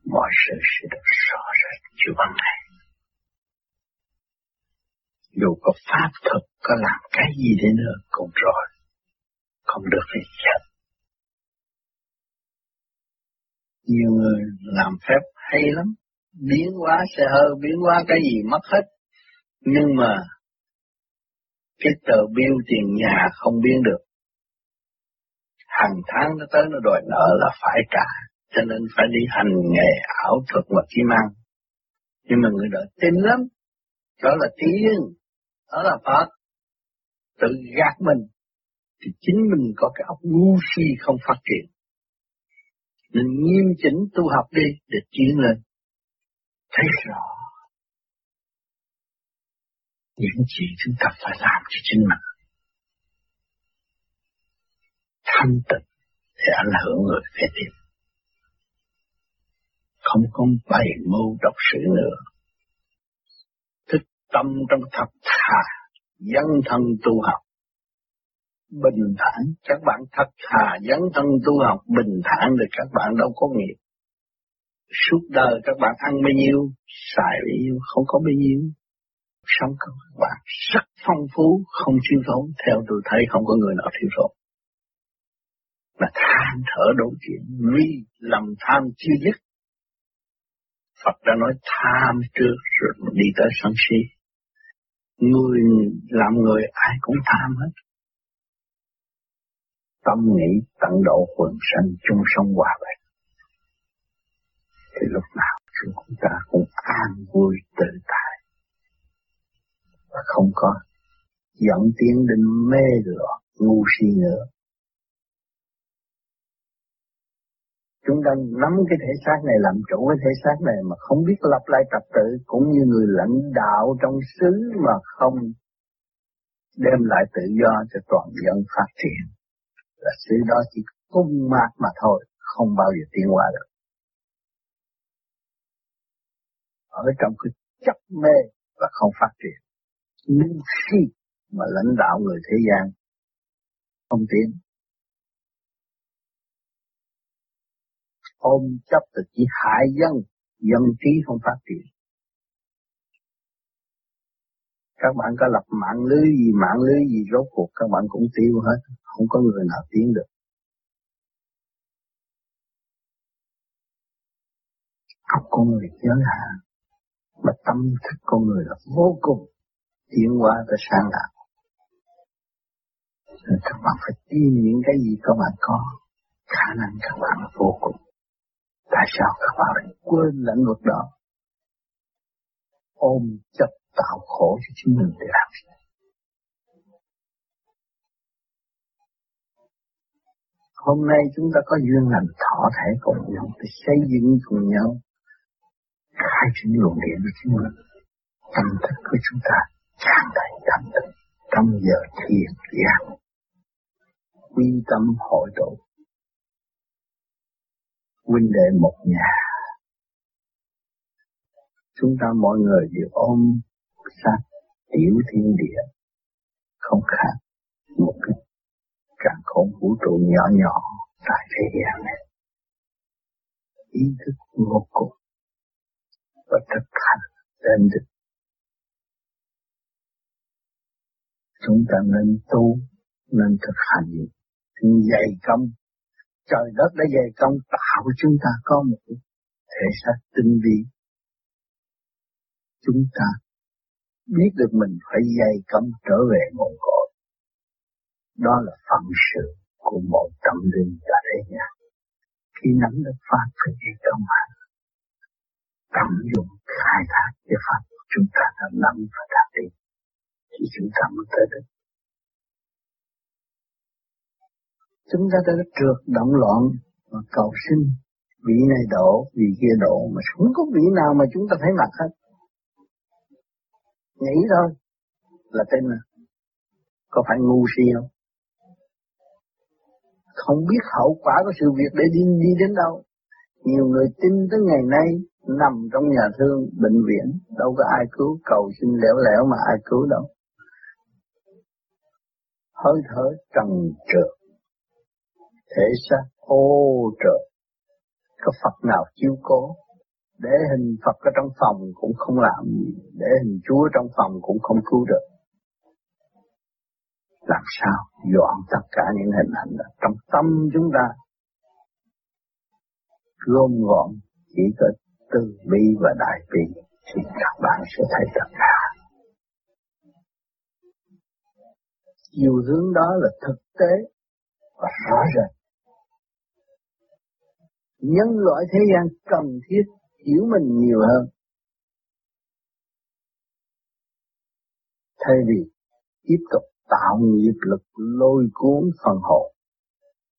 Mọi sự sẽ được rõ rệt như ban ngày. Dù có pháp thực, có làm cái gì đi nữa cũng rồi. Không được thì chết. Nhiều người làm phép hay lắm. Biến hóa xe hơi, biến hóa cái gì mất hết. Nhưng mà cái tờ bill tiền nhà không biến được hàng tháng nó tới nó đòi nợ là phải trả, cho nên phải đi hành nghề ảo thuật và kim ăn. Nhưng mà người đó tin lắm, đó là tiếng, đó là Phật, tự gạt mình, thì chính mình có cái óc ngu si không phát triển. Nên nghiêm chỉnh tu học đi để chuyển lên. Thấy rõ những gì chúng ta phải làm cho chính mình thanh tịnh để ảnh hưởng người kế tiếp. Không có bày mưu độc sự nữa. thích tâm trong thập thà, dân thân tu học. Bình thản, các bạn thật thà, dân thân tu học, bình thản thì các bạn đâu có nghiệp. Suốt đời các bạn ăn bao nhiêu, xài bao nhiêu, không có bao nhiêu. Sống của các bạn rất phong phú, không thiếu thốn. Theo tôi thấy không có người nào thiếu thốn mà than thở đối chuyện vì lầm tham chưa dứt. Phật đã nói tham trước rồi đi tới sân si. Người làm người ai cũng tham hết. Tâm nghĩ tận độ quần sanh chung sống hòa bình. thì lúc nào chúng ta cũng an vui tự tại và không có dẫn tiến đến mê loạn ngu si nữa. Chúng ta nắm cái thể xác này làm chủ cái thể xác này mà không biết lập lại trật tự cũng như người lãnh đạo trong xứ mà không đem lại tự do cho toàn dân phát triển. Là xứ đó chỉ cung mạc mà thôi, không bao giờ tiến qua được. Ở trong cái chấp mê và không phát triển. Ngu si mà lãnh đạo người thế gian không tiến. Ôm chấp thì chỉ hại dân, dân trí không phát triển. Các bạn có lập mạng lưới gì, mạng lưới gì rốt cuộc các bạn cũng tiêu hết, không có người nào tiến được. Học con người giới hạn, mà tâm thức con người là vô cùng tiến hóa tới sáng tạo các bạn phải tin những cái gì các bạn có, khả năng các bạn là vô cùng. Tại sao các bạn lại quên lãnh luật đó? Ôm chấp tạo khổ cho chính mình để làm gì? Hôm nay chúng ta có duyên lành thọ thể cùng nhau, để xây dựng cùng nhau, khai triển luồng điện của chúng mình. Tâm thức của chúng ta tràn đầy tâm thức, trong giờ thiền giác quy tâm hội tụ huynh đệ một nhà. Chúng ta mọi người đều ôm sát tiểu thiên địa, không khác một cái càng không vũ trụ nhỏ nhỏ tại thế gian này. Ý thức vô cùng và thực hành đến được. Chúng ta nên tu, nên thực hành dày công trời đất đã dày công tạo chúng ta có một thể xác tinh vi chúng ta biết được mình phải dày công trở về nguồn cội đó là phận sự của một tâm linh tại thế nhà. khi nắm được pháp phải dày công hành tận dụng khai thác cái pháp của chúng ta đã nắm và đạt đi. thì chúng ta mới tới được chúng ta đã trượt động loạn và cầu sinh vị này độ, vị kia độ, mà không có vị nào mà chúng ta phải mặc hết. Nghĩ thôi, là tên là, có phải ngu si không? Không biết hậu quả của sự việc để đi đi đến đâu. Nhiều người tin tới ngày nay nằm trong nhà thương, bệnh viện, đâu có ai cứu, cầu xin lẻo lẻo mà ai cứu đâu. Hơi thở trần trượt thể xác ô trời. Có Phật nào chiếu cố? Để hình Phật ở trong phòng cũng không làm gì. Để hình Chúa trong phòng cũng không cứu được. Làm sao dọn tất cả những hình ảnh đó trong tâm chúng ta? Gom gọn, chỉ có từ bi và đại bi thì các bạn sẽ thấy tất cả chiều hướng đó là thực tế và rõ rệt nhân loại thế gian cần thiết hiểu mình nhiều hơn. Thay vì tiếp tục tạo nghiệp lực lôi cuốn phần hồn,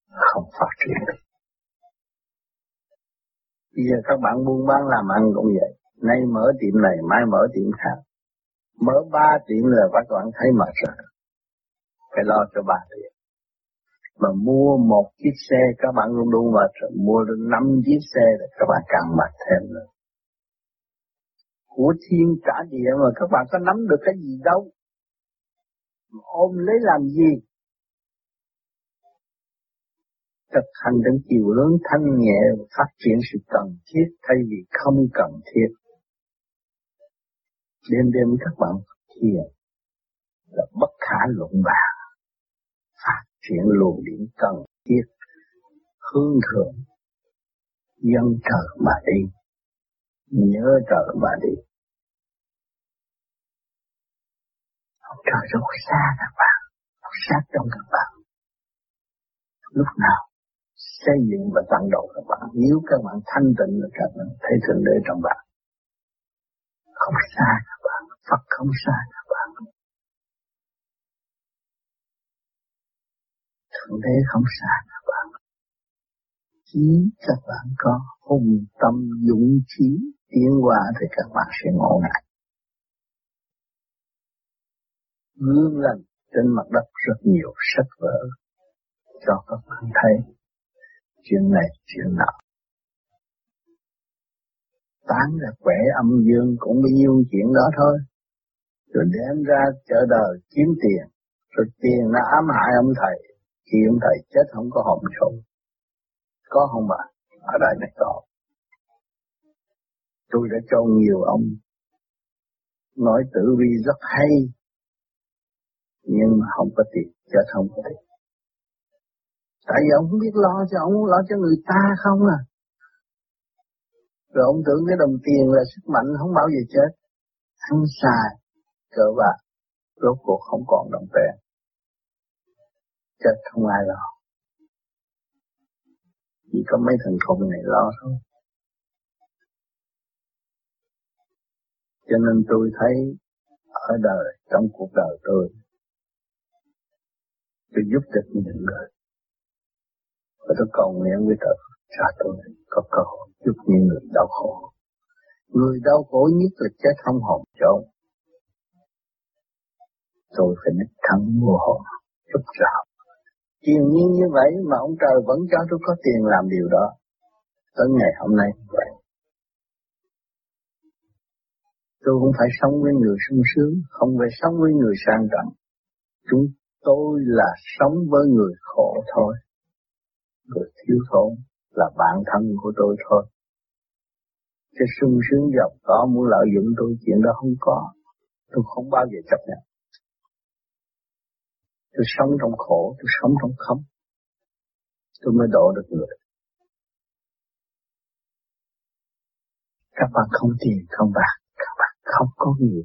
không phát triển được. Bây giờ các bạn buôn bán làm ăn cũng vậy. Nay mở tiệm này, mai mở tiệm khác. Mở ba tiệm là các bạn thấy mệt rồi. Phải lo cho ba tiệm mà mua một chiếc xe, các bạn luôn đủ mệt rồi mua được năm chiếc xe thì các bạn càng mệt thêm nữa. Của thiên trả địa mà các bạn có nắm được cái gì đâu. Ôm lấy làm gì? Thực hành đến chiều lớn thanh nhẹ phát triển sự cần thiết thay vì không cần thiết. Đêm đêm các bạn thiền là bất khả luận bàn. Phát triển luồng điển cần thiết hướng thượng dân trời mà đi nhớ trời mà đi ông trời rất xa các bạn sát trong các bạn lúc nào xây dựng và tăng độ các bạn. Nếu các bạn thanh tịnh là các bạn thấy thượng đế trong bạn. Không xa các bạn, Phật không xa Thượng đế không xa các bạn. Chỉ các bạn có hùng tâm dũng trí tiến hóa thì các bạn sẽ ngộ ngại. Gương lành trên mặt đất rất nhiều sách vở cho các bạn thấy chuyện này, chuyện nọ tán là quẻ âm dương cũng bao nhiêu chuyện đó thôi rồi đem ra chợ đời kiếm tiền, rồi tiền nó ám hại ông thầy khi ông thầy chết không có hồn chôn có không mà, ở đây này có tôi đã cho nhiều ông nói tử vi rất hay nhưng mà không có tiền chết không có tiền Tại vì ông không biết lo cho ông lo cho người ta không à. Rồi ông tưởng cái đồng tiền là sức mạnh không bao giờ chết. Ăn xài, cờ bạc, rốt cuộc không còn đồng tiền. Chết không ai lo. Chỉ có mấy thằng khùng này lo thôi. Cho nên tôi thấy ở đời, trong cuộc đời tôi, tôi giúp được những người và tôi cầu nguyện với trời cha tôi có cơ hội giúp những người đau khổ. Người đau khổ nhất là chết không hồn trốn. Tôi phải đích thắng mua hồn, giúp rào. Chiều nhiên như vậy mà ông trời vẫn cho tôi có tiền làm điều đó. Tới ngày hôm nay vậy. Tôi cũng phải sống với người sung sướng, không phải sống với người sang trọng. Chúng tôi là sống với người khổ thôi người thiếu thốn là bạn thân của tôi thôi. Chứ sung sướng giàu có muốn lợi dụng tôi chuyện đó không có. Tôi không bao giờ chấp nhận. Tôi sống trong khổ, tôi sống trong không. Tôi mới độ được người. Các bạn không tiền, không bạc, các bạn không có gì.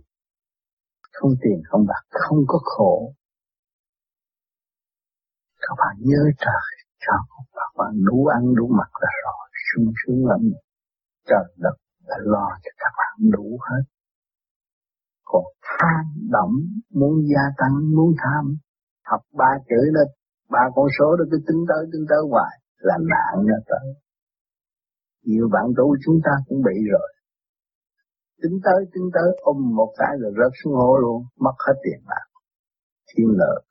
Không tiền, không bạc, không có khổ. Các bạn nhớ trời, cho các bạn đủ ăn đủ mặc là rồi, sung sướng lắm. Trời đất đã lo cho các bạn đủ hết. Còn tham động, muốn gia tăng, muốn tham, học ba chữ đó, ba con số đó cứ tính tới tính tới hoài, là nạn nó tới. Nhiều bạn tu chúng ta cũng bị rồi. Tính tới tính tới ôm một cái rồi rớt xuống hố luôn, mất hết tiền bạc. Thiên nợ.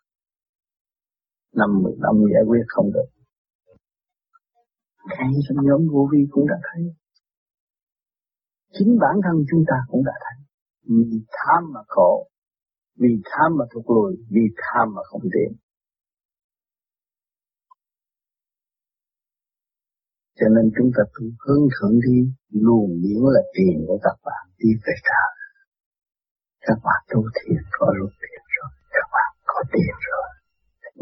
Năm mười năm giải quyết không được ngay trong nhóm vô vi cũng đã thấy. Chính bản thân chúng ta cũng đã thấy. Vì tham mà khổ, vì tham mà thuộc lùi, vì tham mà không tiến. Cho nên chúng ta tu hướng thượng đi, luôn diễn là tiền của các bạn đi về trả Các bạn tu thiền có lúc tiền rồi, các bạn có tiền rồi.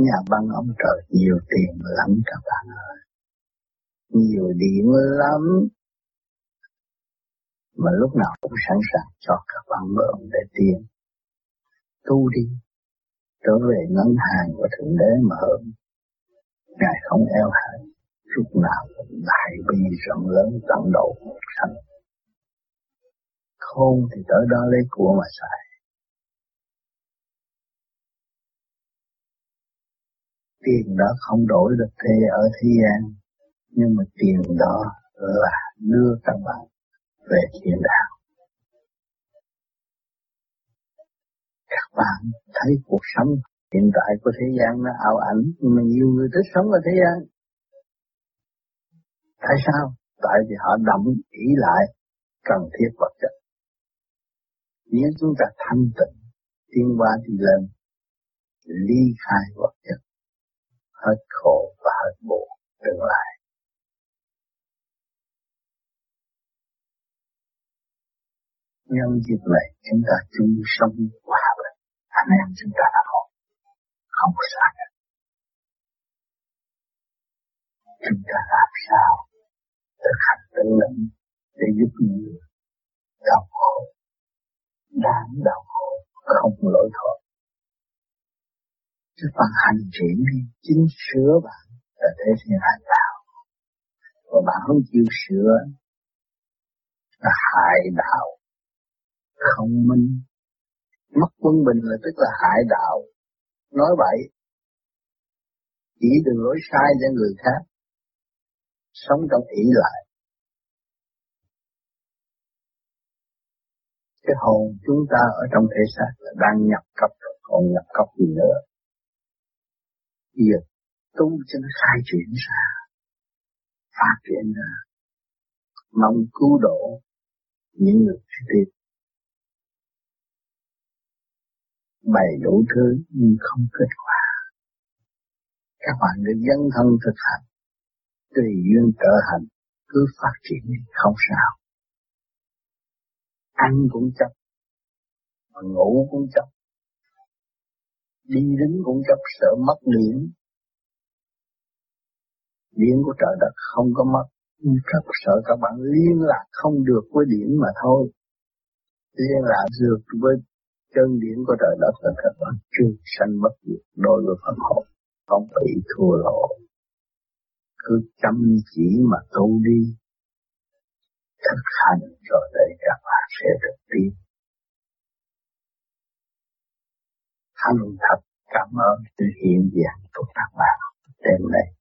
Nhà băng ông trời nhiều tiền lắm các bạn ơi nhiều điểm lắm mà lúc nào cũng sẵn sàng cho các bạn mượn để tiền tu đi, trở về ngân hàng của thượng đế mà hơn. Ngài không eo hẹp, lúc nào đại bi rộng lớn tận độ sanh. Khôn thì tới đó lấy của mà xài. Tiền đó không đổi được thế ở thế gian, nhưng mà tiền đó là đưa các bạn về thiên đàng. Bạn thấy cuộc sống hiện tại của thế gian nó ảo ảnh, nhưng mà nhiều người thích sống ở thế gian. Tại sao? Tại vì họ đậm ý lại cần thiết vật chất. Nếu chúng ta thanh tịnh, tiến qua đi lên, ly khai vật chất, hết khổ và hết buồn tương lai. nhân dịp này chúng ta chung sống hòa anh em chúng ta là một không có xa được chúng ta làm sao thực hành tự lực để giúp người đau khổ, đáng đau khổ, không lỗi thoát chứ bằng hành triển đi, chính sửa bạn là thế thì hành đạo. Và bạn không chịu sửa, là hại đạo, không minh mất quân bình là tức là hại đạo. Nói vậy, chỉ đường lối sai cho người khác, sống trong ý lại. Cái hồn chúng ta ở trong thể xác là đang nhập cấp còn nhập cấp gì nữa? Bây giờ, tu cho nó khai triển ra, phát triển ra. Mong cứu độ những người tiếp bày đủ thứ nhưng không kết quả. Các bạn được dân thân thực hành, tùy duyên trở hành, cứ phát triển đi không sao. Ăn cũng chấp, mà ngủ cũng chấp, đi đứng cũng chấp sợ mất điện. Điện của trời đất không có mất, nhưng rất sợ các bạn liên lạc không được với điện mà thôi. Liên lạc được với chân điển của trời đất là các bạn chưa sanh bất diệt đối với phần hồn không bị thua lỗ. Cứ chăm chỉ mà tu đi, thực hành rồi đây các bạn sẽ được tiến. Thành thật cảm ơn sự hiện diện của các bạn. Đêm nay